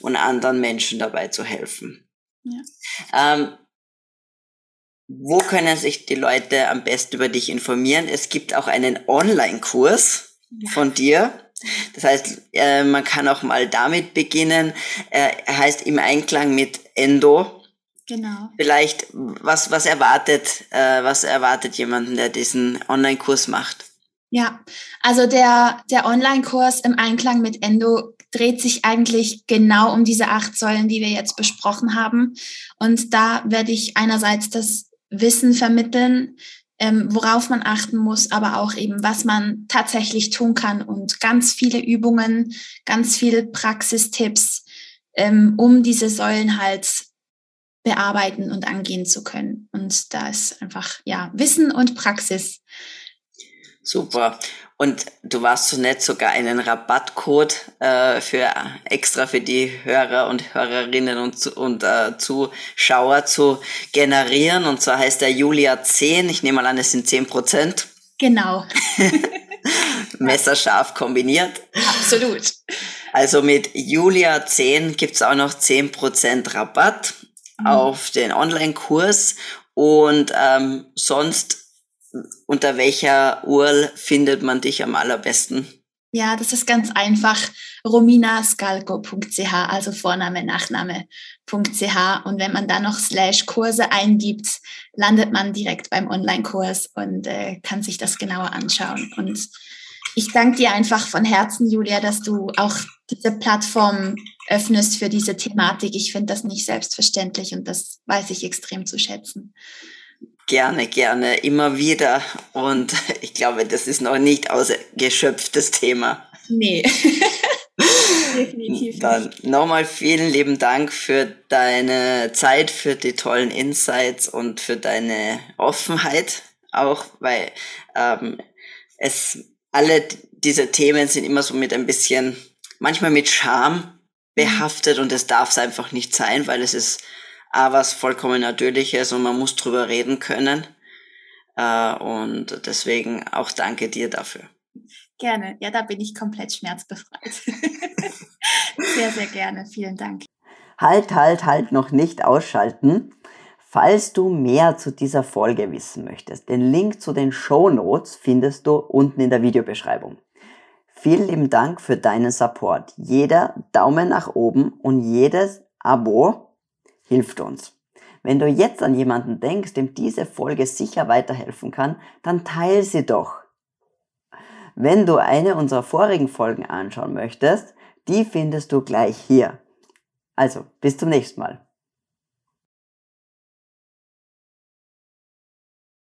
Speaker 2: und anderen Menschen dabei zu helfen. Ja. Ähm, wo können sich die Leute am besten über dich informieren? Es gibt auch einen Online-Kurs ja. von dir. Das heißt, äh, man kann auch mal damit beginnen. Äh, er heißt im Einklang mit Endo
Speaker 3: Genau.
Speaker 2: Vielleicht, was, was erwartet, äh, was erwartet jemanden, der diesen Online-Kurs macht?
Speaker 3: Ja, also der, der Online-Kurs im Einklang mit Endo dreht sich eigentlich genau um diese acht Säulen, die wir jetzt besprochen haben. Und da werde ich einerseits das Wissen vermitteln, ähm, worauf man achten muss, aber auch eben, was man tatsächlich tun kann und ganz viele Übungen, ganz viele Praxistipps, ähm, um diese Säulen halt bearbeiten und angehen zu können. Und da ist einfach, ja, Wissen und Praxis.
Speaker 2: Super. Und du warst so nett, sogar einen Rabattcode äh, für extra für die Hörer und Hörerinnen und, und äh, Zuschauer zu generieren. Und zwar heißt der Julia 10. Ich nehme mal an, es sind 10 Prozent.
Speaker 3: Genau.
Speaker 2: Messerscharf kombiniert.
Speaker 3: Absolut.
Speaker 2: Also mit Julia 10 gibt's auch noch 10% Rabatt mhm. auf den Online-Kurs. Und ähm, sonst unter welcher URL findet man dich am allerbesten?
Speaker 3: Ja, das ist ganz einfach. rominascalco.ch, also Vorname, Nachname.ch. Und wenn man da noch Slash Kurse eingibt, landet man direkt beim Online-Kurs und äh, kann sich das genauer anschauen. Und ich danke dir einfach von Herzen, Julia, dass du auch diese Plattform öffnest für diese Thematik. Ich finde das nicht selbstverständlich und das weiß ich extrem zu schätzen.
Speaker 2: Gerne, gerne, immer wieder. Und ich glaube, das ist noch nicht ausgeschöpftes Thema.
Speaker 3: Nee. Definitiv.
Speaker 2: Dann nochmal vielen lieben Dank für deine Zeit, für die tollen Insights und für deine Offenheit auch, weil ähm, es alle diese Themen sind immer so mit ein bisschen, manchmal mit Scham behaftet und es darf es einfach nicht sein, weil es ist auch was vollkommen Natürliches und man muss drüber reden können. Äh, und deswegen auch danke dir dafür.
Speaker 3: Gerne. Ja, da bin ich komplett schmerzbefreit. sehr, sehr gerne. Vielen Dank.
Speaker 2: Halt, halt, halt, noch nicht ausschalten. Falls du mehr zu dieser Folge wissen möchtest, den Link zu den Show Notes findest du unten in der Videobeschreibung. Vielen lieben Dank für deinen Support. Jeder Daumen nach oben und jedes Abo hilft uns. Wenn du jetzt an jemanden denkst, dem diese Folge sicher weiterhelfen kann, dann teile sie doch. Wenn du eine unserer vorigen Folgen anschauen möchtest, die findest du gleich hier. Also, bis zum nächsten Mal.